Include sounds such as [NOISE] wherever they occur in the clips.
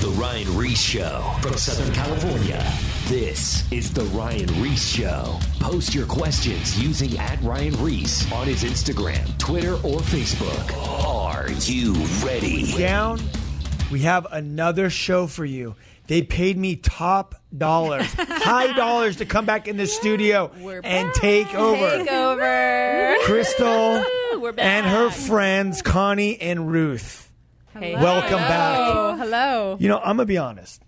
The Ryan Ries Show from Southern California. This is The Ryan Ries Show. Post your questions using at Ryan Ries on his Instagram, Twitter, or Facebook. Are you ready? down. We have another show for you. They paid me top dollars, [LAUGHS] high dollars to come back in the studio and take over. Take over. Crystal We're back. and her friends, Connie and Ruth. Hey. Welcome back. Oh, hello. You know, I'm going to be honest.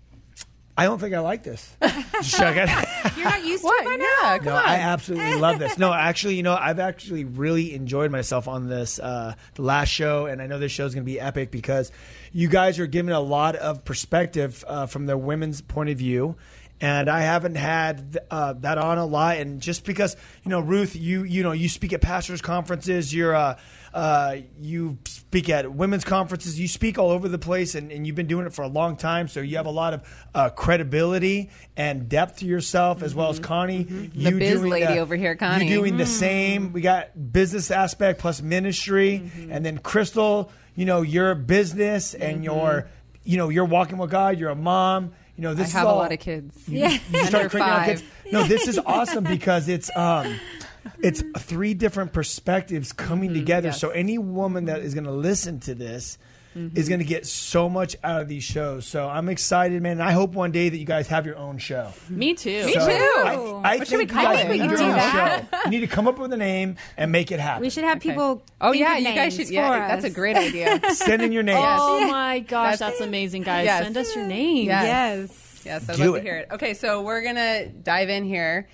I don't think I like this. [LAUGHS] Just checking. [LAUGHS] You're not used What? to it by now? Yeah, come No, on. I absolutely love this. No, actually, you know, I've actually really enjoyed myself on this uh, the last show, and I know this show is going to be epic because you guys are giving a lot of perspective uh, from the women's point of view. And I haven't had uh, that on a lot, and just because you know, Ruth, you you know, you speak at pastors' conferences, you're uh, uh, you speak at women's conferences, you speak all over the place, and, and you've been doing it for a long time, so you have a lot of uh, credibility and depth to yourself, as well as mm-hmm. Connie. Mm-hmm. You The biz doing lady the- over here, Connie. You doing the mm. same. We got business aspect plus ministry, mm-hmm. and then Crystal. You know your business and your, you know, you're walking with God. You're a mom. You know I this is have a lot of kids. You, you start [LAUGHS] out kids. No, this is awesome because it's um, it's three different perspectives coming mm-hmm. together. yes. So any woman that is going to listen to this. Mm-hmm. Is going to get so much out of these shows, so I'm excited, man. And I hope one day that you guys have your own show. Me too. Me too. I, I What should we think you guys it? need We your own do that. show. You need to come up with a name and make it happen. We should have people. Oh yeah, you guys should. Yeah, that's a great idea. [LAUGHS] Send in your names. Oh my gosh, That's- that's, amazing, guys. Yes. Send us your names. Yes. Yes. Yes, I'd Do love it. to hear it. Okay, so we're gonna dive in here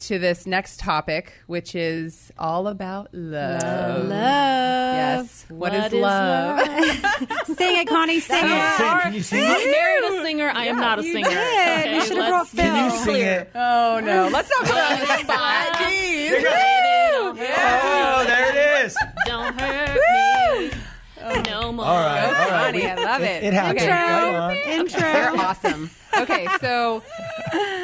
to this next topic, which is all about love. Love. Yes. What what is, is love? [LAUGHS] Sing it, Connie. Sing Can you it. sing? Can you sing I it? married a singer. I am not a you singer. did. Okay, You should have let's- brought Phil. Can you sing it? oh no, let's not put her on the spot. Jeez. Oh, there it is. Don't hurt me no more. All right, all right. Connie, I love it. It happened. Okay. Right on. Intro. You're awesome. Okay, so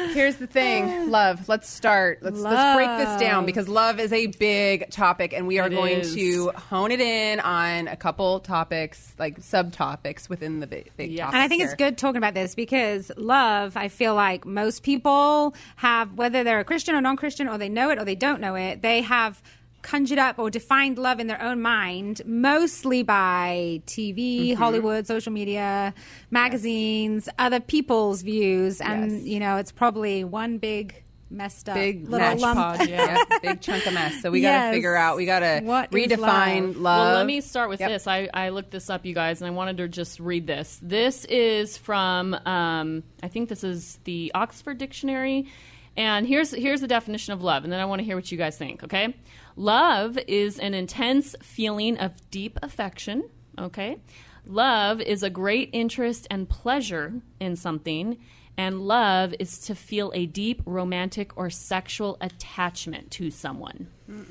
here's the thing, [SIGHS] love. Let's start. Let's let's break this down because love is a big topic, and we are It going is. to hone it in on a couple topics, like subtopics within the big, big Yes. topic. And I think it's good talking about this because love, I feel like most people have, whether they're a Christian or non Christian, or they know it or they don't know it, they have conjured up or defined love in their own mind, mostly by TV, Mm-hmm. Hollywood, social media, magazines, other people's views. And, Yes. you know, it's probably one big messed up Big little match lump. pod, yeah. Yep, [LAUGHS] big chunk of mess. So we got to figure out. We got to What is redefine love? love. Well, let me start with Yep. this. I, I looked this up, you guys, and I wanted to just read this. This is from, um, I think this is the Oxford Dictionary. And here's here's the definition of love, and then I want to hear what you guys think. Okay, love is an intense feeling of deep affection. Okay, love is a great interest and pleasure in something, and love is to feel a deep romantic or sexual attachment to someone. Hmm.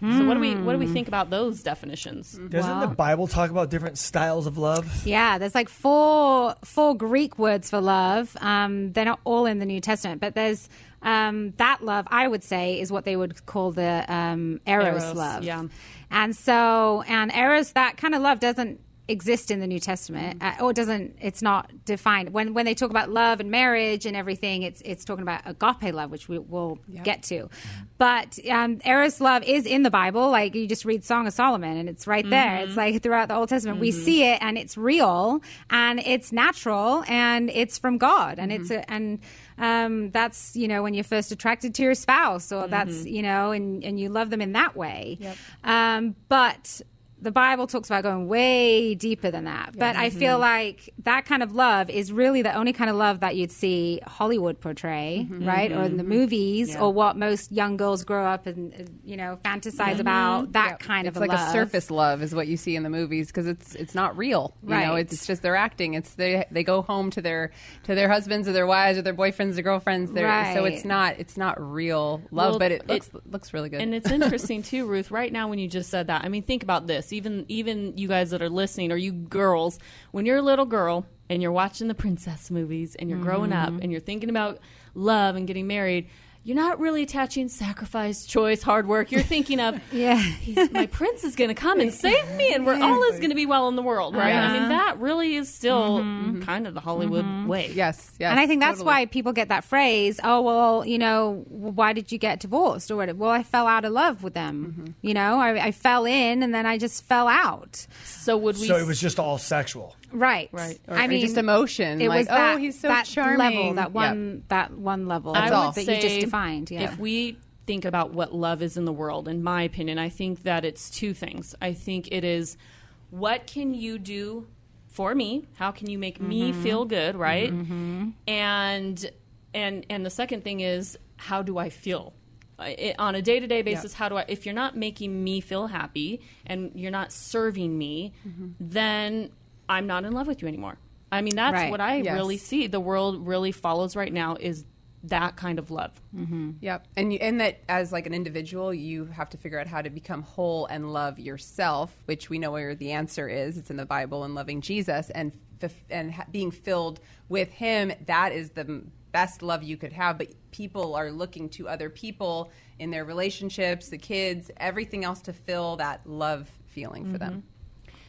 So what do we what do we think about those definitions? Doesn't the Bible talk about different styles of love? Yeah, there's like four four Greek words for love. Um, they're not all in the New Testament, but there's um, that love. I would say is what they would call the um, eros, Eros, love. yeah. and so and eros that kind of love doesn't exist in the New Testament, uh, or doesn't. It's not defined when when they talk about love and marriage and everything. It's it's talking about agape love, which we will get to. But um, eros love is in the Bible. Like you just read Song of Solomon, and it's right there. It's like throughout the Old Testament, we see it, and it's real, and it's natural, and it's from God, and it's a, and. Um, that's you know when you're first attracted to your spouse, or that's you know, and and you love them in that way. Um, but the Bible talks about going way deeper than that. But I feel mm-hmm. like that kind of love is really the only kind of love that you'd see Hollywood portray, mm-hmm. right? Or in the mm-hmm. movies, or what most young girls grow up and, you know, fantasize about. That kind it's of like love. a surface love is what you see in the movies because it's it's not real. You know, Right. it's, it's just they're acting. It's they they go home to their to their husbands or their wives or their boyfriends or girlfriends. They're, So it's not it's not real love, Well, but it it- looks looks really good. And it's [LAUGHS] interesting too, Ruth. Right now, when you just said that, I mean, think about this. Even even you guys that are listening, or you girls, when you're a little girl and you're watching the princess movies and you're growing up mm-hmm. and you're thinking about love and getting married, you're not really attaching sacrifice, choice, hard work. You're thinking of, [LAUGHS] Yeah. my prince is going to come and save me, and we're all is going to be well in the world, right? I mean, uh-huh. that really is still mm-hmm. Mm-hmm. kind of the Hollywood mm-hmm. way. Yes, yes. and I think that's totally. why people get that phrase, oh, well, you know, why did you get divorced? Or what? Well, I fell out of love with them. You know, I, I fell in and then I just fell out. So would we? So it was just all sexual. Right. Right. Or- I or mean, just emotion, It like, was oh, that, he's so that charming. level, that Yep. one, that one level I that, would that say you just defined. Yeah. If we think about what love is in the world, in my opinion, I think that it's two things. I think it is what can you do for me? How can you make me Mm-hmm. feel good, right? And and and the second thing is how do I feel? I- on a day-to-day basis how do i if you're not making me feel happy and you're not serving me Mm-hmm. then i'm not in love with you anymore i mean that's Right. what i Yes. really see the world really follows right now is that kind of love mm-hmm. Yep, and you, and that as like an individual, you have to figure out how to become whole and love yourself, which we know where the answer is. It's in the Bible and loving Jesus and f- and ha- being filled with Him. That is the best love you could have. But people are looking to other people in their relationships, the kids, everything else to fill that love feeling for them. Mm-hmm.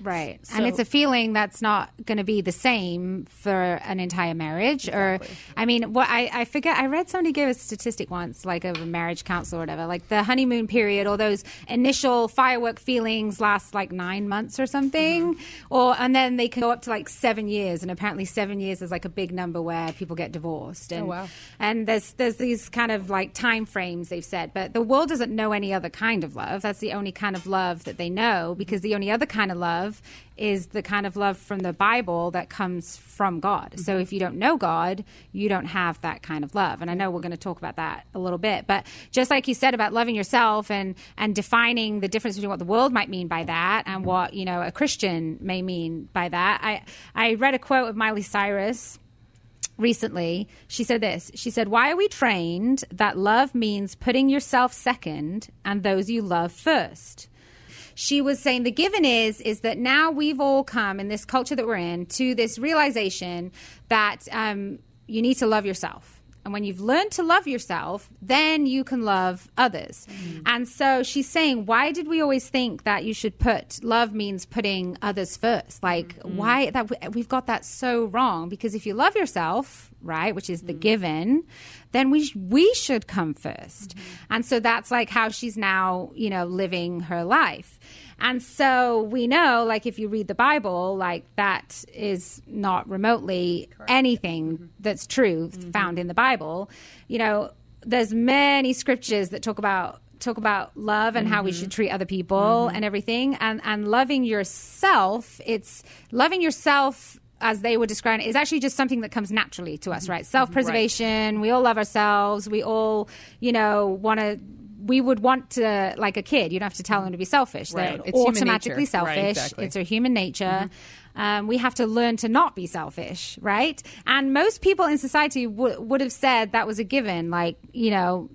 Right. So- and it's a feeling that's not going to be the same for an entire marriage. Or, I mean, what I, I forget, I read somebody gave a statistic once, like of a marriage counsel or whatever, like the honeymoon period or those initial firework feelings last like nine months or something. Mm-hmm. Or, and then they can go up to like seven years. And apparently seven years is like a big number where people get divorced. Oh, and, wow. and there's, there's these kind of like time frames they've said, but the world doesn't know any other kind of love. That's the only kind of love that they know because the only other kind of love is the kind of love from the Bible that comes from God. So mm-hmm. if you don't know God, you don't have that kind of love. And I know we're going to talk about that a little bit, but just like you said about loving yourself and and defining the difference between what the world might mean by that and what, you know, a Christian may mean by that. I I read a quote of Miley Cyrus recently. She said this. She said, "Why are we trained that love means putting yourself second and those you love first? She was saying the given is is that now we've all come in this culture that we're in to this realization that um, you need to love yourself. And when you've learned to love yourself, then you can love others. Mm-hmm. And so she's saying, why did we always think that you should put love means putting others first? Like, mm-hmm. why that we- we've got that so wrong? Because if you love yourself, right, which is the mm-hmm. given, then we we should come 1st And so that's like how she's now, you know, living her life. And so we know, like, if you read the Bible, like, that is not remotely anything mm-hmm. that's true mm-hmm. found in the Bible. You know, there's many scriptures that talk about talk about love and how we mm-hmm. should treat other people and everything. And and loving yourself it's loving yourself as they were describing it, is actually just something that comes naturally to us right? Self-preservation we all love ourselves. We all you know want to we would want to like a kid you don't have to tell them to be selfish. Right. they're It's automatically selfish Right, exactly. it's a human nature. Um, we have to learn to not be selfish right? And most people in society w- would have said that was a given like you know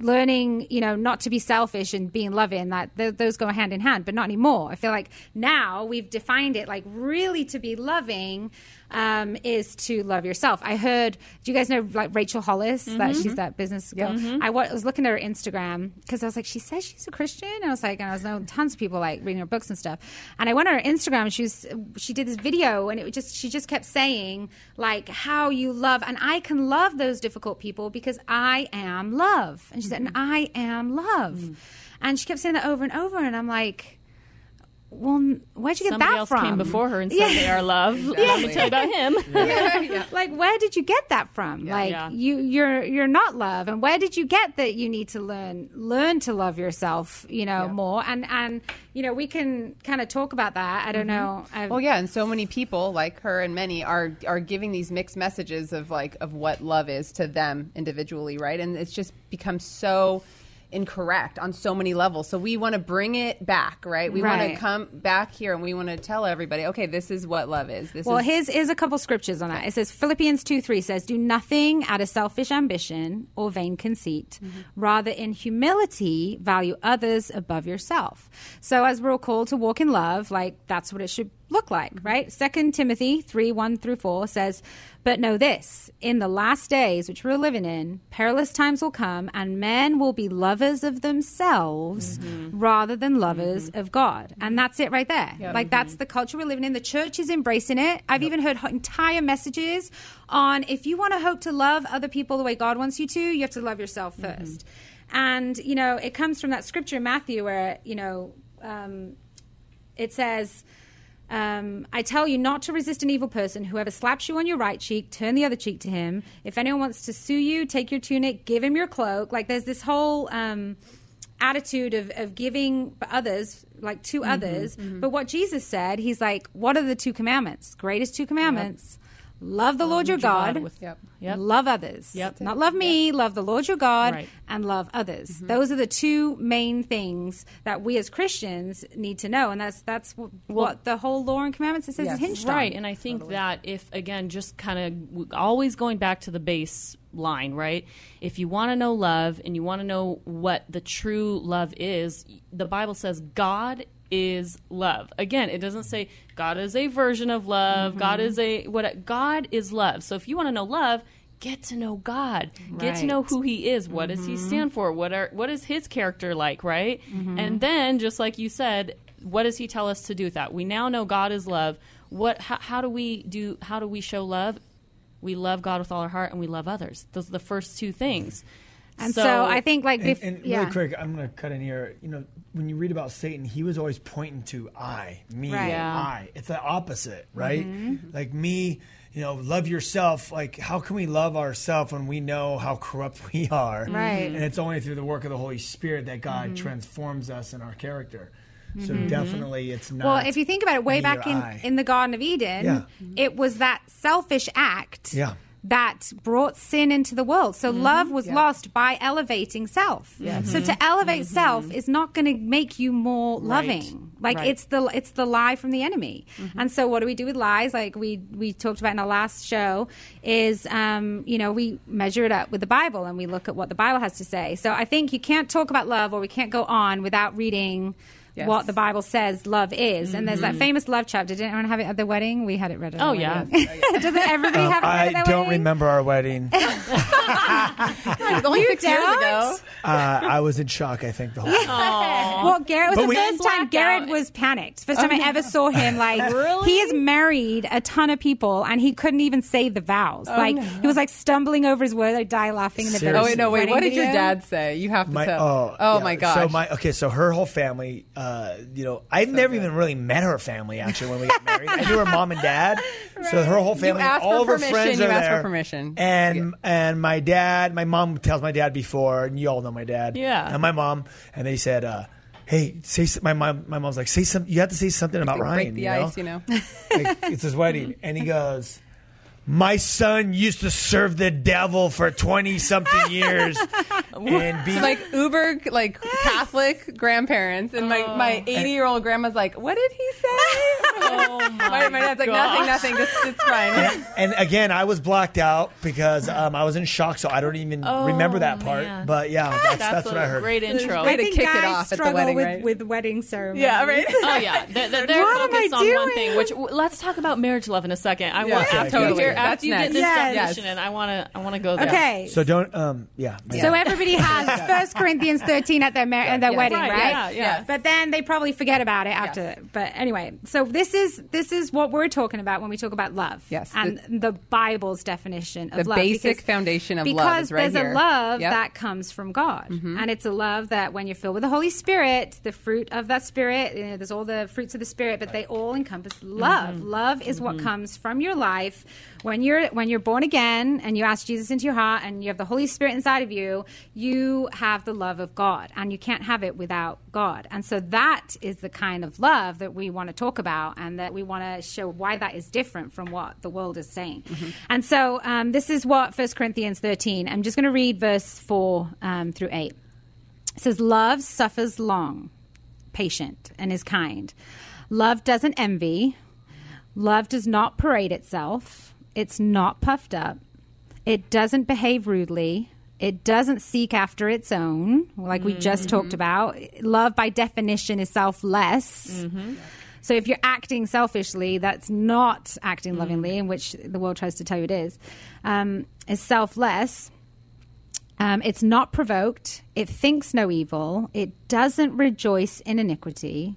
learning you know not to be selfish and being loving that th- those go hand in hand but not anymore. I feel like now we've defined it like really to be loving um, is to love yourself. I heard do you guys know like rachel hollis that mm-hmm. she's that business girl? Mm-hmm. I was looking at her instagram because i was like she says she's a christian? And i was like and i was knowing tons of people like reading her books and stuff. And i went on her instagram she was she did this video and it was just she just kept saying like how you love and i can love those difficult people because i am love. And she said mm-hmm. and i am love. Mm. And she kept saying that over and over and i'm like well where'd you get Somebody that else from came before her and said Yeah. they are love. Yeah. [LAUGHS] Let me tell you about him. [LAUGHS] [LAUGHS] like where did you get that from like Yeah. you you're you're not love and where did you get that you need to learn learn to love yourself you know more and and you know we can kind of talk about that i don't mm-hmm. know I, Well, yeah, and so many people like her and many are are giving these mixed messages of like of what love is to them individually, right? And it's just become so incorrect on so many levels. So we want to bring it back, right? We want to come back here and we want to tell everybody, okay, this is what love is. This well, his is here's, here's a couple scriptures on that. It says Philippians 2 3 says, Do nothing out of selfish ambition or vain conceit. Mm-hmm. Rather, in humility, value others above yourself. So, as we're all called to walk in love, like that's what it should look like, right? Second Timothy 3 1 through 4 says, But know this, in the last days which we're living in, perilous times will come, and men will be lovers of themselves mm-hmm. rather than mm-hmm. lovers of God. And mm-hmm. that's it right there. Like, that's the culture we're living in. The church is embracing it. I've even heard entire messages on if you want to hope to love other people the way God wants you to, you have to love yourself 1st And, you know, it comes from that scripture in Matthew where, you know, um, it says, um, I tell you not to resist an evil person. Whoever slaps you on your right cheek, turn the other cheek to him. If anyone wants to sue you, take your tunic, give him your cloak. Like there's this whole um, attitude of, of giving others, like to Mm-hmm, others. But what Jesus said, he's like, what are the two commandments? Greatest two commandments. Love the Lord your God. with- Yep. Yep. Love others. Yep. Not love me, love the Lord your God, Right. and love others. Mm-hmm. Those are the two main things that we as Christians need to know, and that's that's what, what the whole law and commandments it says Yes. is hinged on. Right, and I think that if again, just kind of always going back to the base line, right? If you want to know love and you want to know what the true love is, the Bible says God is love. Again, it doesn't say God is a version of love. God Mm-hmm. is a what? God is love. So if you want to know love. Get to know God. Get to know who He is. What does Mm-hmm. He stand for? What are what is His character like? Right. And then, just like you said, what does He tell us to do with that? We now know God is love. What? How, how do we do? How do we show love? We love God with all our heart, and we love others. Those are the first two things. And so, I think like And, bef- and yeah. really quick, I'm going to cut in here. You know, when you read about Satan, he was always pointing to I, me, Right. Yeah. I. It's the opposite, right? Mm-hmm. Like me, you know, love yourself. Like, how can we love ourselves when we know how corrupt [LAUGHS] we are? Right. And it's only through the work of the Holy Spirit that God Mm-hmm. transforms us in our character. So definitely, it's not. Well, if you think about it, way back in, I. in the Garden of Eden, Yeah. it was that selfish act Yeah. That brought sin into the world. So mm-hmm. love was lost by elevating self. Mm-hmm. So to elevate mm-hmm. self is not going to make you more loving. Like Right. it's the it's the lie from the enemy. And so what do we do with lies? Like we we talked about in our last show is um, you know we measure it up with the Bible and we look at what the Bible has to say. So I think you can't talk about love or we can't go on without reading. Yes. What the Bible says love is, and there's that famous love chapter. Didn't anyone have it at the wedding? We had it read. At Oh, our yeah. [LAUGHS] Doesn't everybody have it read I at their don't wedding? remember our wedding. [LAUGHS] It's only six years don't? ago. uh, I was in shock. I think the whole. time. Well, Garrett was But the we- first time Blackout. Garrett was panicked. First time I ever saw him. Like [LAUGHS] he has married a ton of people, and he couldn't even say the vows. like he was like stumbling over his words. I die laughing in the Seriously. Oh wait, no, wait. What did your dad say? You have to My, tell. oh, oh yeah. my gosh. So my okay, so her whole family, uh, you know, I've never even really met her family actually when we got married. I knew her mom and dad, [LAUGHS] so her whole family, all of her friends you are asked for permission. and and my dad, my mom tells my dad before, and you all know my dad, Yeah. and my mom, and they said. Uh, Hey, say my mom. My mom's like, say some. You have to say something about break Ryan. the you know? ice, you know. like, it's his wedding, [LAUGHS] and he goes, "My son used to serve the devil for twenty something years, [LAUGHS] and be like uber like Catholic grandparents, and my my eighty year old grandma's like, "What did he say?" [LAUGHS] Oh my, my dad's like, "Nothing, nothing. It's, it's fine." and, and again, I was blocked out because um, I was in shock, so I don't even remember that part. man. But yeah, that's, that's, a what I heard. Great intro. Way I to think kick it guys off at the struggle wedding, with, right? with wedding ceremonies. yeah, right. [LAUGHS] Oh yeah, they're, they're, they're What am I focused on one doing? thing. Which w- let's talk about marriage love in a second. I Yeah, want okay, after totally. You That's after you get this Yes. definition, and I want to I want to go there. Okay. So don't, um, yeah. So everybody has [LAUGHS] First Corinthians 13 at their mar- at their Yes. wedding, Right, right? yeah, yeah. But then they probably forget about it after. Yes. But anyway, so this is this is what we're talking about when we talk about love. Yes. and the, Bible's definition of love. The love. basic foundation of love because is right there's here. a love Yep. that comes from God, mm-hmm. and it's a love that when you're filled with the Holy Spirit, the fruit of that Spirit, you know, there's all the fruits of the Spirit, but they all encompass love. Mm-hmm. Love is what mm-hmm. comes from your life when you're when you're born again and you ask Jesus into your heart and you have the Holy Spirit inside of you. You have the love of God, and you can't have it without God. And so that is the kind of love that we want to talk about, and that we want to show why that is different from what the world is saying. And so um, this is what 1 Corinthians 13. I'm just going to read verse four um, through eight. It says, "Love suffers long, patient, and is kind. Love doesn't envy. Love does not parade itself. It's not puffed up. It doesn't behave rudely. It doesn't seek after its own, like we just mm-hmm. talked about. Love, by definition, is selfless. Mm-hmm. So if you're acting selfishly, that's not acting mm-hmm. lovingly, in which the world tries to tell you it is. Um, is selfless. Um, it's not provoked. It thinks no evil. It doesn't rejoice in iniquity,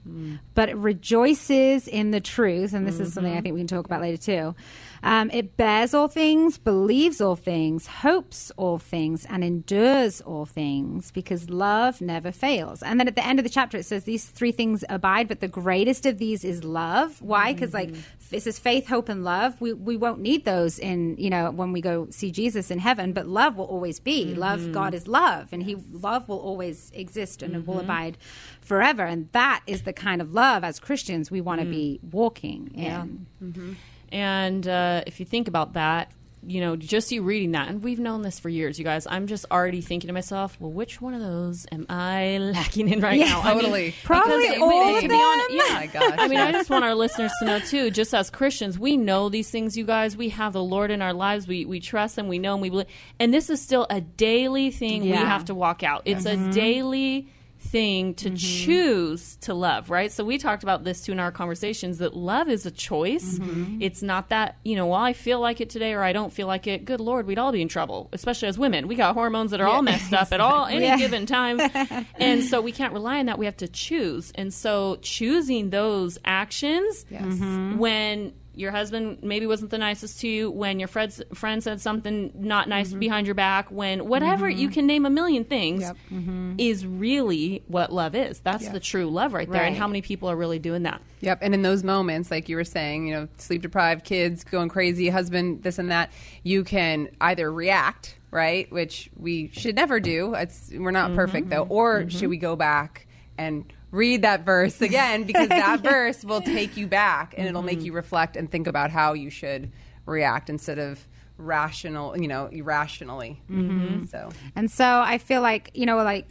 but it rejoices in the truth. And this is something I think we can talk about later too. Um, it bears all things, believes all things, hopes all things, and endures all things because love never fails. And then at the end of the chapter, it says these three things abide, but the greatest of these is love. Why? Because like this is faith, hope, and love. We we won't need those in you know when we go see Jesus in heaven, but love will always be. Mm-hmm. Love, God is love, and He love will always exist and it will mm-hmm. abide forever. And that is the kind of love as Christians we want to be mm. walking in. Mm-hmm. And uh, if you think about that, you know, just you reading that, and we've known this for years, you guys. I'm just already thinking to myself, well, which one of those am I [LAUGHS] lacking in right Yeah, now? I mean, totally. Probably all of to be honest- them. yeah. Oh my gosh, I mean, I just want our listeners to know too. Just as Christians, we know these things, you guys. We have the Lord in our lives. We we trust Him. We know Him. We believe, and this is still a daily thing we have to walk out. It's a mm-hmm. daily thing to mm-hmm. choose to love, right? So we talked about this too in our conversations that love is a choice. Mm-hmm. It's not that, you know, well, I feel like it today or I don't feel like it. Good Lord, we'd all be in trouble, especially as women. We got hormones that are all messed up at [LAUGHS] all any Yeah. given time. [LAUGHS] and so we can't rely on that. We have to choose. And so choosing those actions mm-hmm. when your husband maybe wasn't the nicest to you, when your friends friend said something not nice mm-hmm. behind your back, when whatever mm-hmm. you can name a million things Yep. Mm-hmm. is really what love is. That's the true love right there. And how many people are really doing that? Yep. And in those moments, like you were saying, you know, sleep deprived, kids going crazy, husband, this and that, you can either react, right? Which we should never do. It's, we're not perfect though. Or should we go back and read that verse again? Because [LAUGHS] that verse will take you back and it'll make mm-hmm. you reflect and think about how you should react instead of rational, you know, irrationally. Mm-hmm. So, And so I feel like, you know, like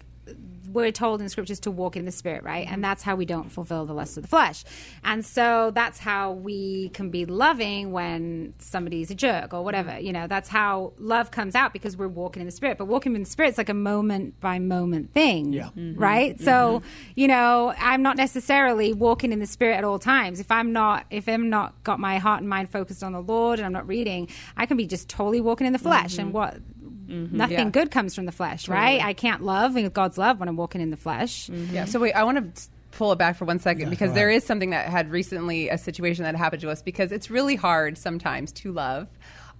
we're told in scriptures to walk in the spirit, right? And that's how we don't fulfill the lust of the flesh. And so that's how we can be loving when somebody's a jerk or whatever. You know, that's how love comes out because we're walking in the spirit. But walking in the spirit is like a moment by moment thing. Yeah. Mm-hmm. Right? So, mm-hmm. you know, I'm not necessarily walking in the spirit at all times. If I'm not if I'm not got my heart and mind focused on the Lord and I'm not reading, I can be just totally walking in the flesh. And mm-hmm. what Mm-hmm. nothing Yeah. good comes from the flesh, right? I can't love with God's love when I'm walking in the flesh. Mm-hmm. Yeah. So wait, I want to pull it back for one second because go there ahead. is something that had recently a situation that happened to us because it's really hard sometimes to love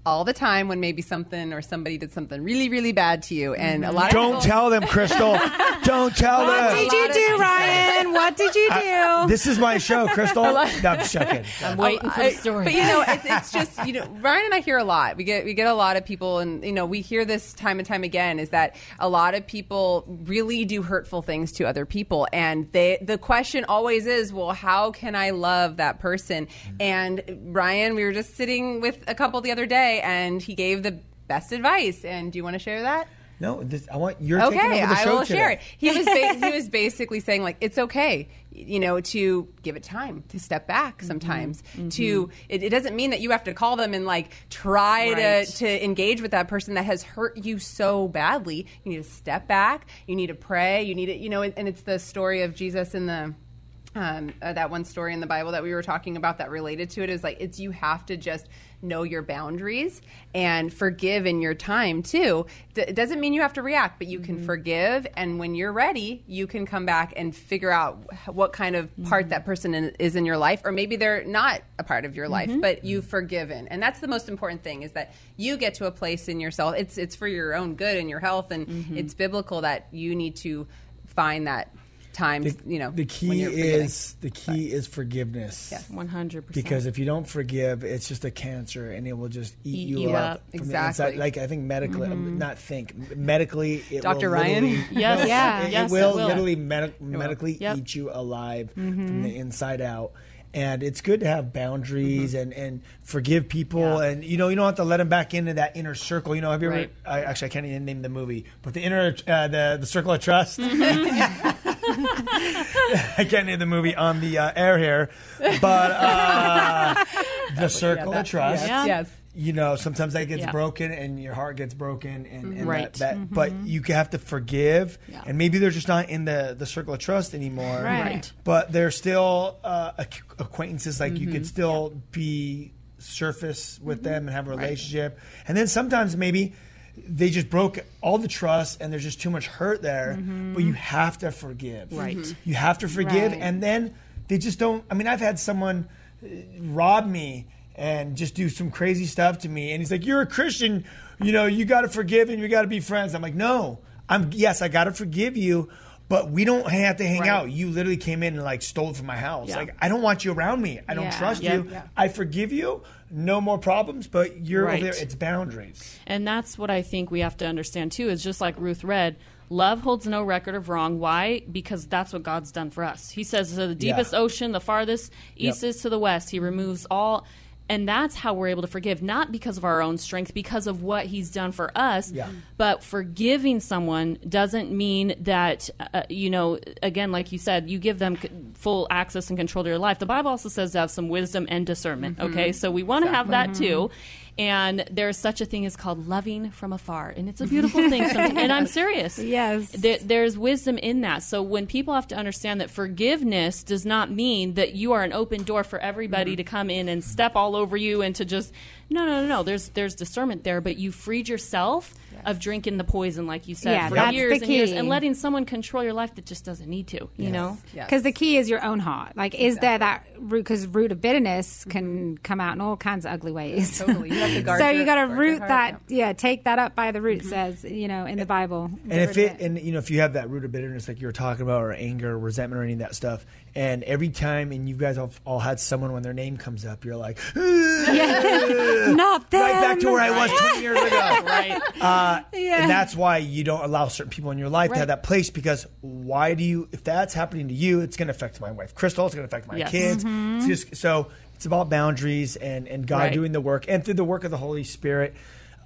all the time when maybe something or somebody did something really really bad to you and a mm-hmm. lot of Don't people- tell them, Crystal. [LAUGHS] Don't tell them What them. did you do, Ryan? What did you do? This is my show, [LAUGHS] Crystal. No, I'm just joking. [LAUGHS] I'm waiting for I- the story. But you know, it's, it's just you know, Ryan and I hear a lot. We get we get a lot of people, and you know, we hear this time and time again. Is that a lot of people really do hurtful things to other people, and they the question always is, well, how can I love that person? And Ryan, we were just sitting with a couple the other day, and he gave the best advice. And do you want to share that? No, this, I want you're taking okay, over the I will today. share it. He was ba- [LAUGHS] he was basically saying like it's okay, you know, to give it time, to step back Mm-hmm. sometimes. To it, it doesn't mean that you have to call them and like try Right. to to engage with that person that has hurt you so badly. You need to step back. You need to pray. You need to you know, and, and it's the story of Jesus in the um, uh, that one story in the Bible that we were talking about that related to it is like it's you have to just know your boundaries and forgive in your time too. D- it doesn't mean you have to react, but you can mm-hmm. forgive, and when you're ready, you can come back and figure out what kind of mm-hmm. part that person in, is in your life, or maybe they're not a part of your life, mm-hmm. but you've forgiven, and that's the most important thing is that you get to a place in yourself. It's it's for your own good and your health, and it's biblical that you need to find that time. The, you know, the when key you're is the key is forgiveness. Yes. One hundred percent. Because if you don't forgive, it's just a cancer, and it will just eat, Eat you, you up. up. from the Exactly. inside. Like I think medically, mm-hmm. not think medically. It Dr. will Ryan? literally- [LAUGHS] Yes. No, [LAUGHS] Yeah. it, Yes, it will it will. literally medi- medically Yep. eat you alive from mm-hmm. the inside out. And it's good to have boundaries mm-hmm. and, and forgive people, and you know you don't have to let them back into that inner circle. You know, have you Right. ever? I, actually, I can't even name the movie, but the inner uh, the the circle of trust. [LAUGHS] [LAUGHS] I can't name the movie on the uh, air here, but uh, [LAUGHS] the circle of trust. Yeah. Yes. you know, sometimes that gets Yeah. broken and your heart gets broken, and, and Right. that, that but you have to forgive, Yeah. and maybe they're just not in the the circle of trust anymore, Right. Right. But they're still uh, acquaintances. Like you Mm-hmm. could still be surface with them and have a relationship, and then sometimes maybe. They just broke all the trust, and there's just too much hurt there. But you have to forgive. Mm-hmm. Right. Mhm. You have to forgive, Right. and then they just don't. I mean, I've had someone uh, rob me and just do some crazy stuff to me, and he's like, "You're a Christian, you know, you got to forgive and you got to be friends." I'm like, "No, I'm yes, I got to forgive you." But we don't have to hang Right. out. You literally came in and like stole it from my house. Yeah. Like I don't want you around me. I don't Yeah. trust Yeah. you. Yeah. I forgive you. No more problems. But you're Right. over there. It's boundaries. And that's what I think we have to understand too. Is just like Ruth read, love holds no record of wrong. Why? Because that's what God's done for us. He says to the deepest Yeah. ocean, the farthest east Yep. is to the west. He removes all. And that's how we're able to forgive, not because of our own strength, because of what he's done for us. Yeah. But forgiving someone doesn't mean that, uh, you know, again, like you said, you give them c- full access and control to your life. The Bible also says to have some wisdom and discernment, okay? So we want to have that too. And there's such a thing as called loving from afar. And it's a beautiful thing. And I'm [LAUGHS] serious. Yes. There, there's wisdom in that. So when people have to understand that forgiveness does not mean that you are an open door for everybody Mm-hmm. to come in and step all over you and to just no, no, no, no. There's there's discernment there, but you freed yourself of drinking the poison, like you said, Yeah, for that's years the and years, key. and letting someone control your life that just doesn't need to. You know. Yes. Because the key is your own heart. Like, is there that root? Because root of bitterness mm-hmm. can come out in all kinds of ugly ways. Totally. You have to [LAUGHS] guard so you got to guard your root heart, that. yeah. Yeah. take that up by the root. Mm-hmm. Says you know in the Bible. And if it, and you know, if you have that root of bitterness, like you were talking about, or anger, or resentment, or any of that stuff, and every time, and you guys have all had someone when their name comes up, you're like, [LAUGHS] [LAUGHS] not them. right back to where I was 20 [LAUGHS] years ago. Right. Uh, Yeah. And that's why you don't allow certain people in your life to have that place because why do you, if that's happening to you, it's going to affect my wife, Crystal, it's going to affect my Yes. kids. It's just, so it's about boundaries and, and God Right. doing the work and through the work of the Holy Spirit.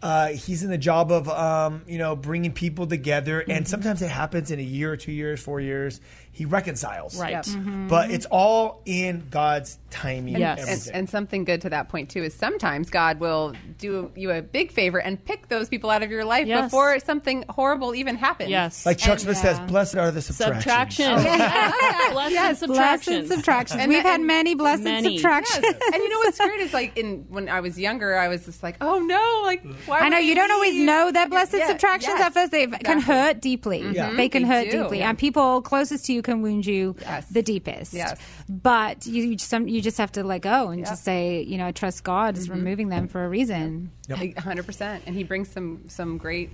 Uh, he's in the job of, um, you know, bringing people together, and sometimes it happens in a year or two years, four years. He reconciles, Right. Yep. Mm-hmm. But it's all in God's timing. Yes. and And, something good to that point too is sometimes God will do you a big favor and pick those people out of your life Yes. before something horrible even happens. Yes. like Chuck and- Smith yeah. says, uh, "Blessed are the subtractions." Subtraction. Oh, [LAUGHS] yes. Blessed Blessed subtractions. subtractions. And We've that- had and many blessed many. subtractions. Yes. and you know what's great is like in when I was younger, I was just like, oh no, like why? I know you don't always know that blessed Yeah, subtractions yes, at first. They can hurt deeply. Yeah. Mm-hmm. They can They hurt do. deeply, Yeah. and people closest to you can wound you Yes. the deepest. Yes. But you you just, some, you just have to let go and Yeah. Mm-hmm. just say, you know, I trust God is removing them for a reason. hundred percent, and He brings some some great.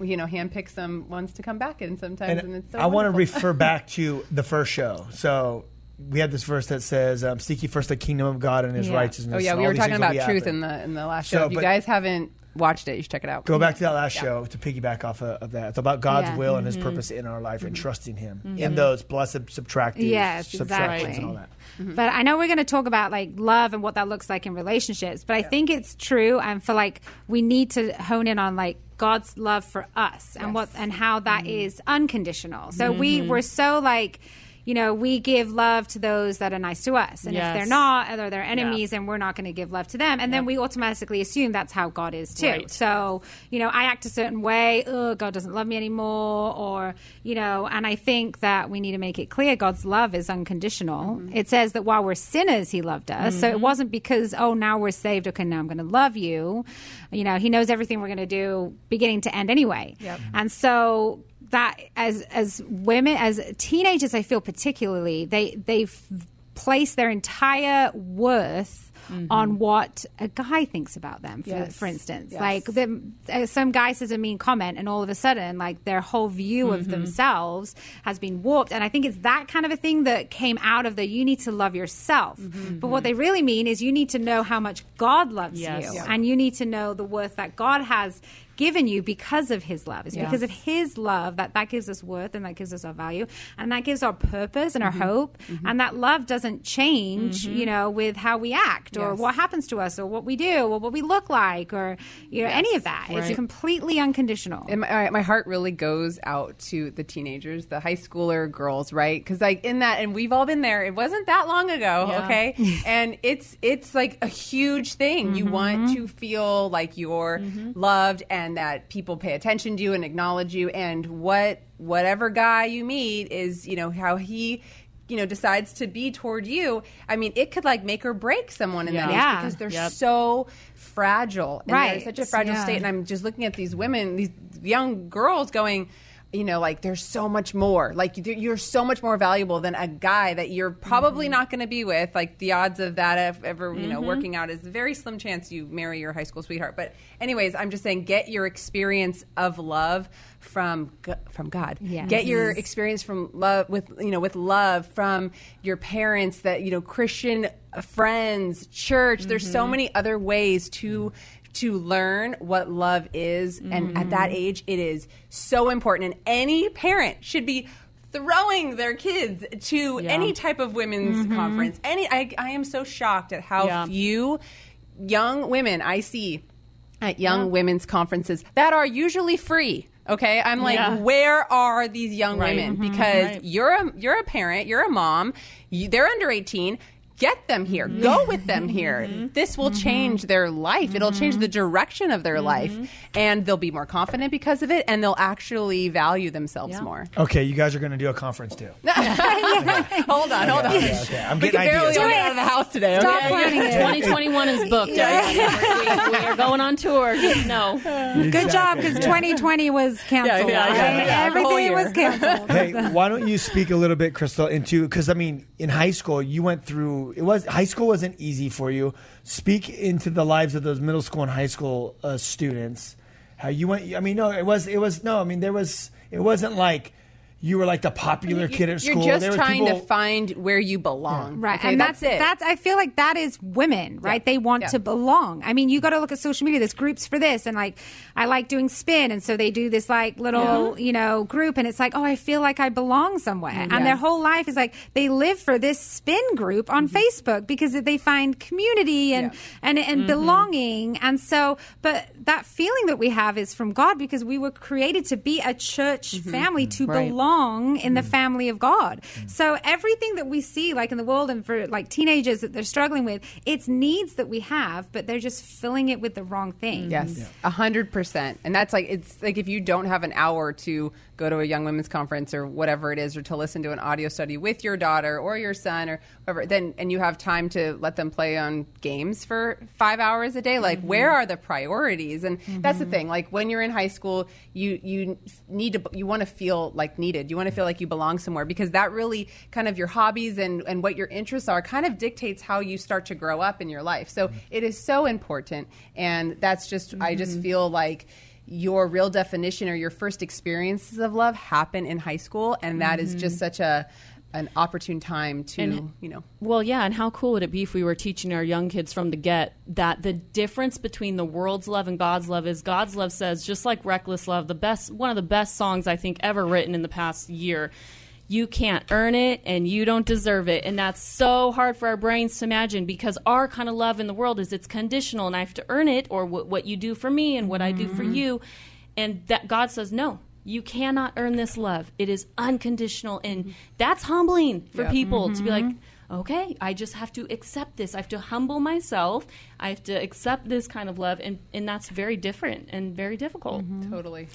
You know, handpick some ones to come back in sometimes, and, And it's so I want to refer [LAUGHS] back to the first show. So we had this verse that says, um, "Seek ye first the kingdom of God and His Yeah. righteousness." Oh yeah, we were talking about truth in the in the last So, show. if you guys haven't watched it, you should check it out. Go back to that last Yeah. show to piggyback off of, of that. It's about God's Yeah. will and Mm-hmm. His purpose in our life and mm-hmm. trusting Him mm-hmm. in those blessed subtractive Yes, subtractions exactly. and all that. Mm-hmm. But I know we're going to talk about like love and what that looks like in relationships. But I think it's true, and for like we need to hone in on like God's love for us and what and how that is unconditional. So we we're so like. You know, we give love to those that are nice to us, and if they're not, they're enemies, and we're not going to give love to them. And then we automatically assume that's how God is too. Right. So, you know, I act a certain way, oh, God doesn't love me anymore, or, you know, and I think that we need to make it clear God's love is unconditional. Mm-hmm. It says that while we're sinners, He loved us. So it mm-hmm. wasn't because, oh, now we're saved, okay, now I'm going to love you. You know, He knows everything we're going to do beginning to end anyway. Yep. And so that as as women as teenagers i feel particularly they they place their entire worth mm-hmm. on what a guy thinks about them for, Yes. for instance. Yes. like the, uh, some guy says a mean comment and all of a sudden like their whole view of mm-hmm. themselves has been warped. And i think it's that kind of a thing that came out of the you need to love yourself. Mm-hmm. But what they really mean is you need to know how much god loves Yes. you and you need to know the worth that god has given you because of his love. It's Yeah. because of his love that that gives us worth and that gives us our value and that gives our purpose and our Mm-hmm. hope. Mm-hmm. And that love doesn't change, mm-hmm. you know, with how we act or Yes. what happens to us or what we do or what we look like or you know any of that. It's completely unconditional. And my, my heart really goes out to the teenagers, the high schooler girls, right? Because like in that, and we've all been there. It wasn't that long ago, Yeah. okay? [LAUGHS] and it's it's like a huge thing. You want mm-hmm. to feel like you're loved and that people pay attention to you and acknowledge you. And what whatever guy you meet is, you know, how he. You know, decides to be toward you. I mean, it could like make or break someone in that age Yeah. because they're Yep. so fragile. And Right. They're such a fragile Yeah. state. And I'm just looking at these women, these young girls going, you know, like there's so much more. Like you're you're so much more valuable than a guy that you're probably mm-hmm. not going to be with. Like the odds of that ever, you know, mm-hmm. working out is a very slim chance you marry your high school sweetheart. But anyways, I'm just saying, get your experience of love from from God. Yes. Get your experience from love with you know with love from your parents that you know Christian friends, church. There's so mm-hmm. many other ways to to learn what love is and at that age it is so important and any parent should be throwing their kids to Yeah. any type of women's conference any I, I am so shocked at how Yeah. few young women i see at young women's conferences that are usually free okay i'm like Yeah. where are these young Right. women Mhm. because Right. you're a you're a parent you're a mom you, they're under 18 get them here go mm-hmm. with them here mm-hmm. this will mm-hmm. change their life it'll change the direction of their life and they'll be more confident because of it and they'll actually value themselves Yeah. more Okay, you guys are going to do a conference too. [LAUGHS] hold on hold on Okay, okay. I'm we getting can barely ideas. all get out of the house today Stop okay? planning it. 2021 is booked. everybody. we, we are going on tour. Just know. Good job because 2020 was canceled. Yeah, yeah, yeah, yeah. Everything year. was canceled. hey, why don't you speak a little bit, Crystal, into because I mean, in high school, you went through it was high school wasn't easy for you. Speak into the lives of those middle school and high school uh, students. How you went? I mean, no, it was it was no. I mean, there was it wasn't like you were like the popular kid at school. You're just There trying people- to find where you belong. Right. Okay, and that's, it. that's I feel like that is women, right? They want Yeah. to belong. I mean, you got to look at social media. There's groups for this and like I like doing spin and so they do this like little, you know, group and it's like, "Oh, I feel like I belong somewhere." Mm-hmm. And their whole life is like they live for this spin group on mm-hmm. Facebook because they find community and Yeah. and and mm-hmm. belonging. And so, but that feeling that we have is from God because we were created to be a church family to Right. belong in the mm. family of God. Mm. So everything that we see, like in the world, and for like teenagers that they're struggling with, it's needs that we have, but they're just filling it with the wrong thing. Yes, a hundred percent. And that's like it's like if you don't have an hour to go to a young women's conference or whatever it is, or to listen to an audio study with your daughter or your son or whatever, then and you have time to let them play on games for five hours a day. Like, mm-hmm. where are the priorities? And that's the mm-hmm. thing. Like when you're in high school, you you need to you want to feel like needed. You want to feel like you belong somewhere because that really kind of your hobbies and and what your interests are kind of dictates how you start to grow up in your life. So it is so important, and that's just I just mm-hmm. feel like your real definition or your first experiences of love happen in high school, and that is just mm-hmm. such a an opportune time to And- you know Well, yeah, and how cool would it be if we were teaching our young kids from the get that the difference between the world's love and God's love is God's love says just like reckless love, the best one of the best songs I think ever written in the past year. You can't earn it and you don't deserve it. And that's so hard for our brains to imagine because our kind of love in the world is it's conditional and I have to earn it or wh- what you do for me and what I do for mm-hmm. you. And that God says, no, you cannot earn this love. It is unconditional. And that's humbling for Yeah. people to be like, mm-hmm. okay, I just have to accept this. I have to humble myself. I have to accept this kind of love. And, and that's very different and very difficult. Mm-hmm. totally